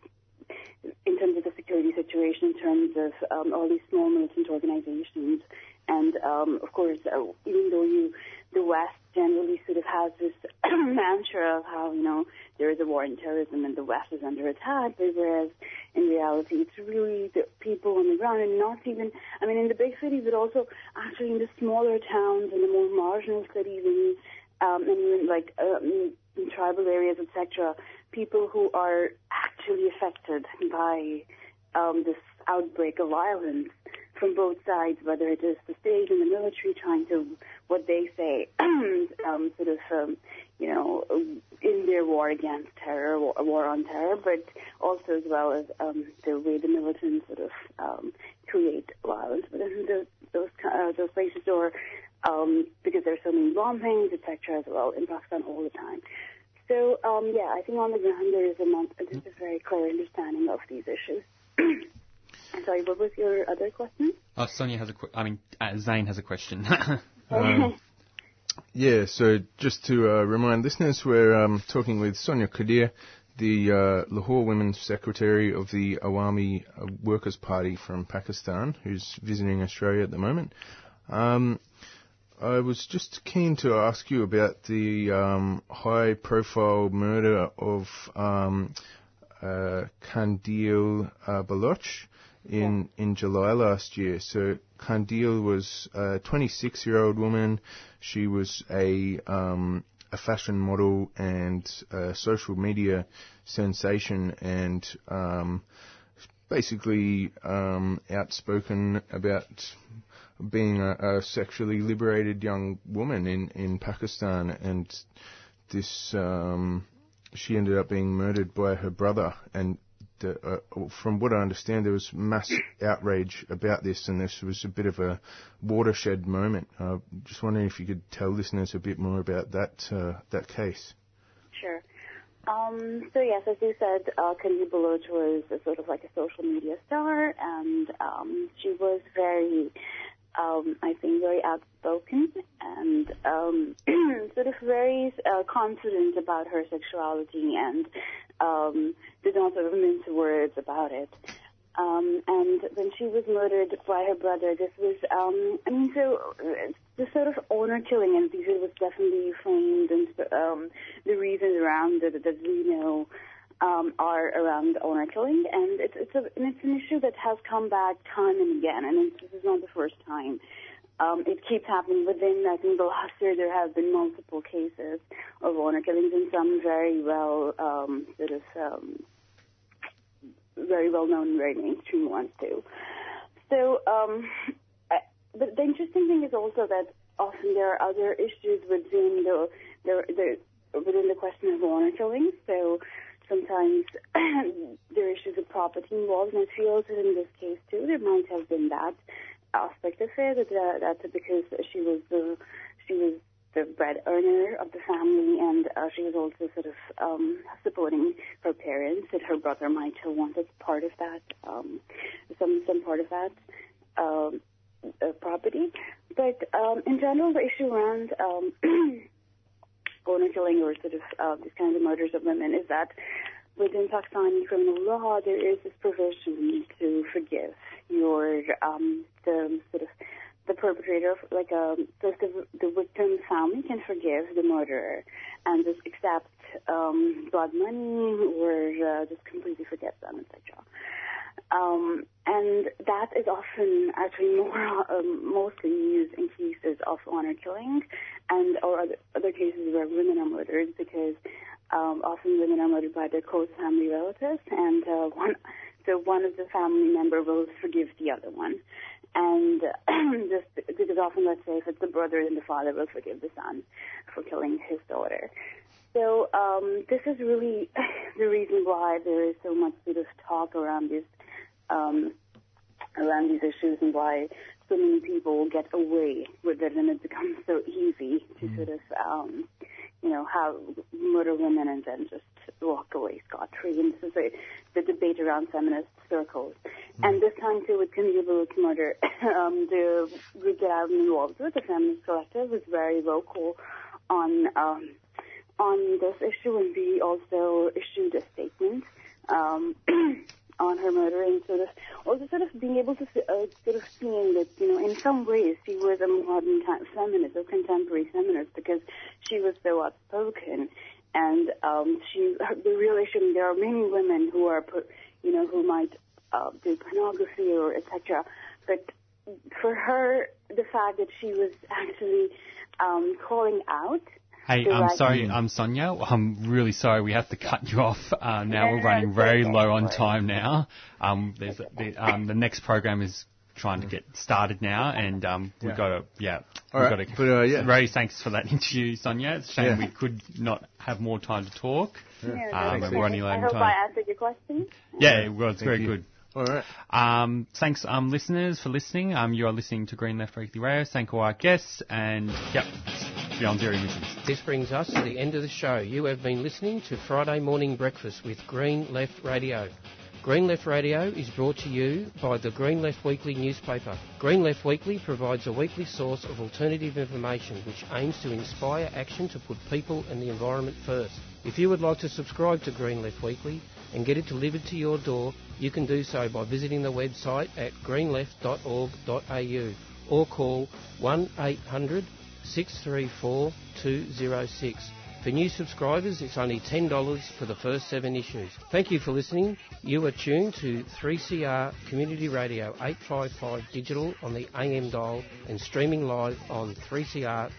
in terms of the security situation, in terms of um, all these small militant organizations, and um, of course, uh, even though you the West generally sort of has this mantra of how, you know, there is a war on terrorism and the West is under attack, but whereas in reality it's really the people on the ground and not even, I mean, in the big cities, but also actually in the smaller towns and the more marginal cities and, um, and even like um, in tribal areas, etc., people who are actually affected by um, this outbreak of violence from both sides, whether it is the state and the military trying to, what they say, um, sort of, um, you know, in their war against terror, war, war on terror, but also as well as um, the way the militants sort of um, create violence within the, those uh, those places, or um, because there's so many bombings, etc. as well in Pakistan all the time. So um, yeah, I think on the ground there is a, mon- there's a very clear understanding of these issues. Sorry, what was your other question? Oh, Sonia has a. Qu- I mean, uh, Zane has a question. Um, yeah, so just to uh, remind listeners, we're um, talking with Sonia Kadir, the uh, Lahore Women's Secretary of the Awami uh, Workers' Party from Pakistan, who's visiting Australia at the moment. Um, I was just keen to ask you about the um, high-profile murder of um, uh, Qandeel uh, Baloch in in July last year. So Qandeel was a 26 year old woman. She was a um, a fashion model and a social media sensation, and um, basically um, outspoken about being a, a, sexually liberated young woman in in Pakistan, and this um, she ended up being murdered by her brother and the, uh, from what I understand, there was mass outrage about this, and this was a bit of a watershed moment. Uh, just wondering if you could tell listeners a bit more about that uh, that case. Sure. Um, so yes, as you said, uh, Baloch was sort of like a social media star, and um, she was very, um, I think, very outspoken and um, sort of very uh, confident about her sexuality and um, did not sort of mince words about it. Um, and when she was murdered by her brother, this was, um, I mean, so uh, the sort of honor killing, and these was definitely framed, and um, the reasons around it that we know um, are around honor killing, and it's it's, a, and it's an issue that has come back time and again, and this is not the first time. Um, it keeps happening within, I think, the last year there have been multiple cases of honor killings, and some very well um, sort of um, very well known, very mainstream ones too. So, um, I, but the interesting thing is also that often there are other issues within the, the, the within the question of honor killing. So sometimes there are issues of property involved, and I feel that in this case too, there might have been that aspect of it. That, that because she was the she was the bread earner of the family, and uh, she was also sort of um, supporting her parents. That her brother might have wanted part of that, um, some some part of that um, uh, property. But um, in general, the issue around um, honor killing or sort of uh, these kinds of murders of women is that within Pakistani criminal law, there is this provision to forgive your um, the sort of the perpetrator, like um, just the, the victim's family can forgive the murderer and just accept um, blood money or uh, just completely forget them, etc. Um, and that is often actually more um, mostly used in cases of honor killing and or other, other cases where women are murdered because um, often women are murdered by their close family relatives and uh, one so one of the family member will forgive the other one and just because often, let's say, if it's the brother, then the father will forgive the son for killing his daughter. So um, this is really the reason why there is so much sort of talk around this, um, around these issues, and why so many people get away with it, and it becomes so easy to mm. sort of, um, you know, have murder women and then just walk away scot free. And this is a, the debate around feminist circles. Mm. And this time too with Conceivable Murder, um, the group that I'm involved with, the Feminist Collective, was very vocal on um, on this issue, and we also issued a statement um, on her murder, and sort of also sort of being able to uh, sort of seeing that you know in some ways she was a modern feminist, or contemporary feminist, because she was so outspoken and um, she, the issue, there are many women who are, you know, who might uh, do pornography or etc. But for her, the fact that she was actually um, calling out. Hey, I'm sorry, I'm Sonia. I'm really sorry. We have to cut you off uh, now. We're running very low on time now. Um, there's the, um, the next program is trying to get started now, and um, we've yeah. got to, yeah, All we've right. got to. But, uh, yeah. Ray, thanks for that interview, Sonia. It's a shame Yeah. we could not have more time to talk. Yeah, Um, that's and we're only okay. I hope time. I answered your question. Yeah, well, it's very you. good. All right. Um, thanks, um, listeners, for listening. Um, you are listening to Green Left Weekly Radio. Thank all our guests, and yep, Zero Emissions. This brings us to the end of the show. You have been listening to Friday Morning Breakfast with Green Left Radio. Green Left Radio is brought to you by the Green Left Weekly newspaper. Green Left Weekly provides a weekly source of alternative information which aims to inspire action to put people and the environment first. If you would like to subscribe to Green Left Weekly and get it delivered to your door, you can do so by visiting the website at greenleft.org.au or call 1 800 634 206. For new subscribers, it's only $10 for the first seven issues. Thank you for listening. You are tuned to 3CR Community Radio 855 digital on the AM dial and streaming live on 3cr.org.au.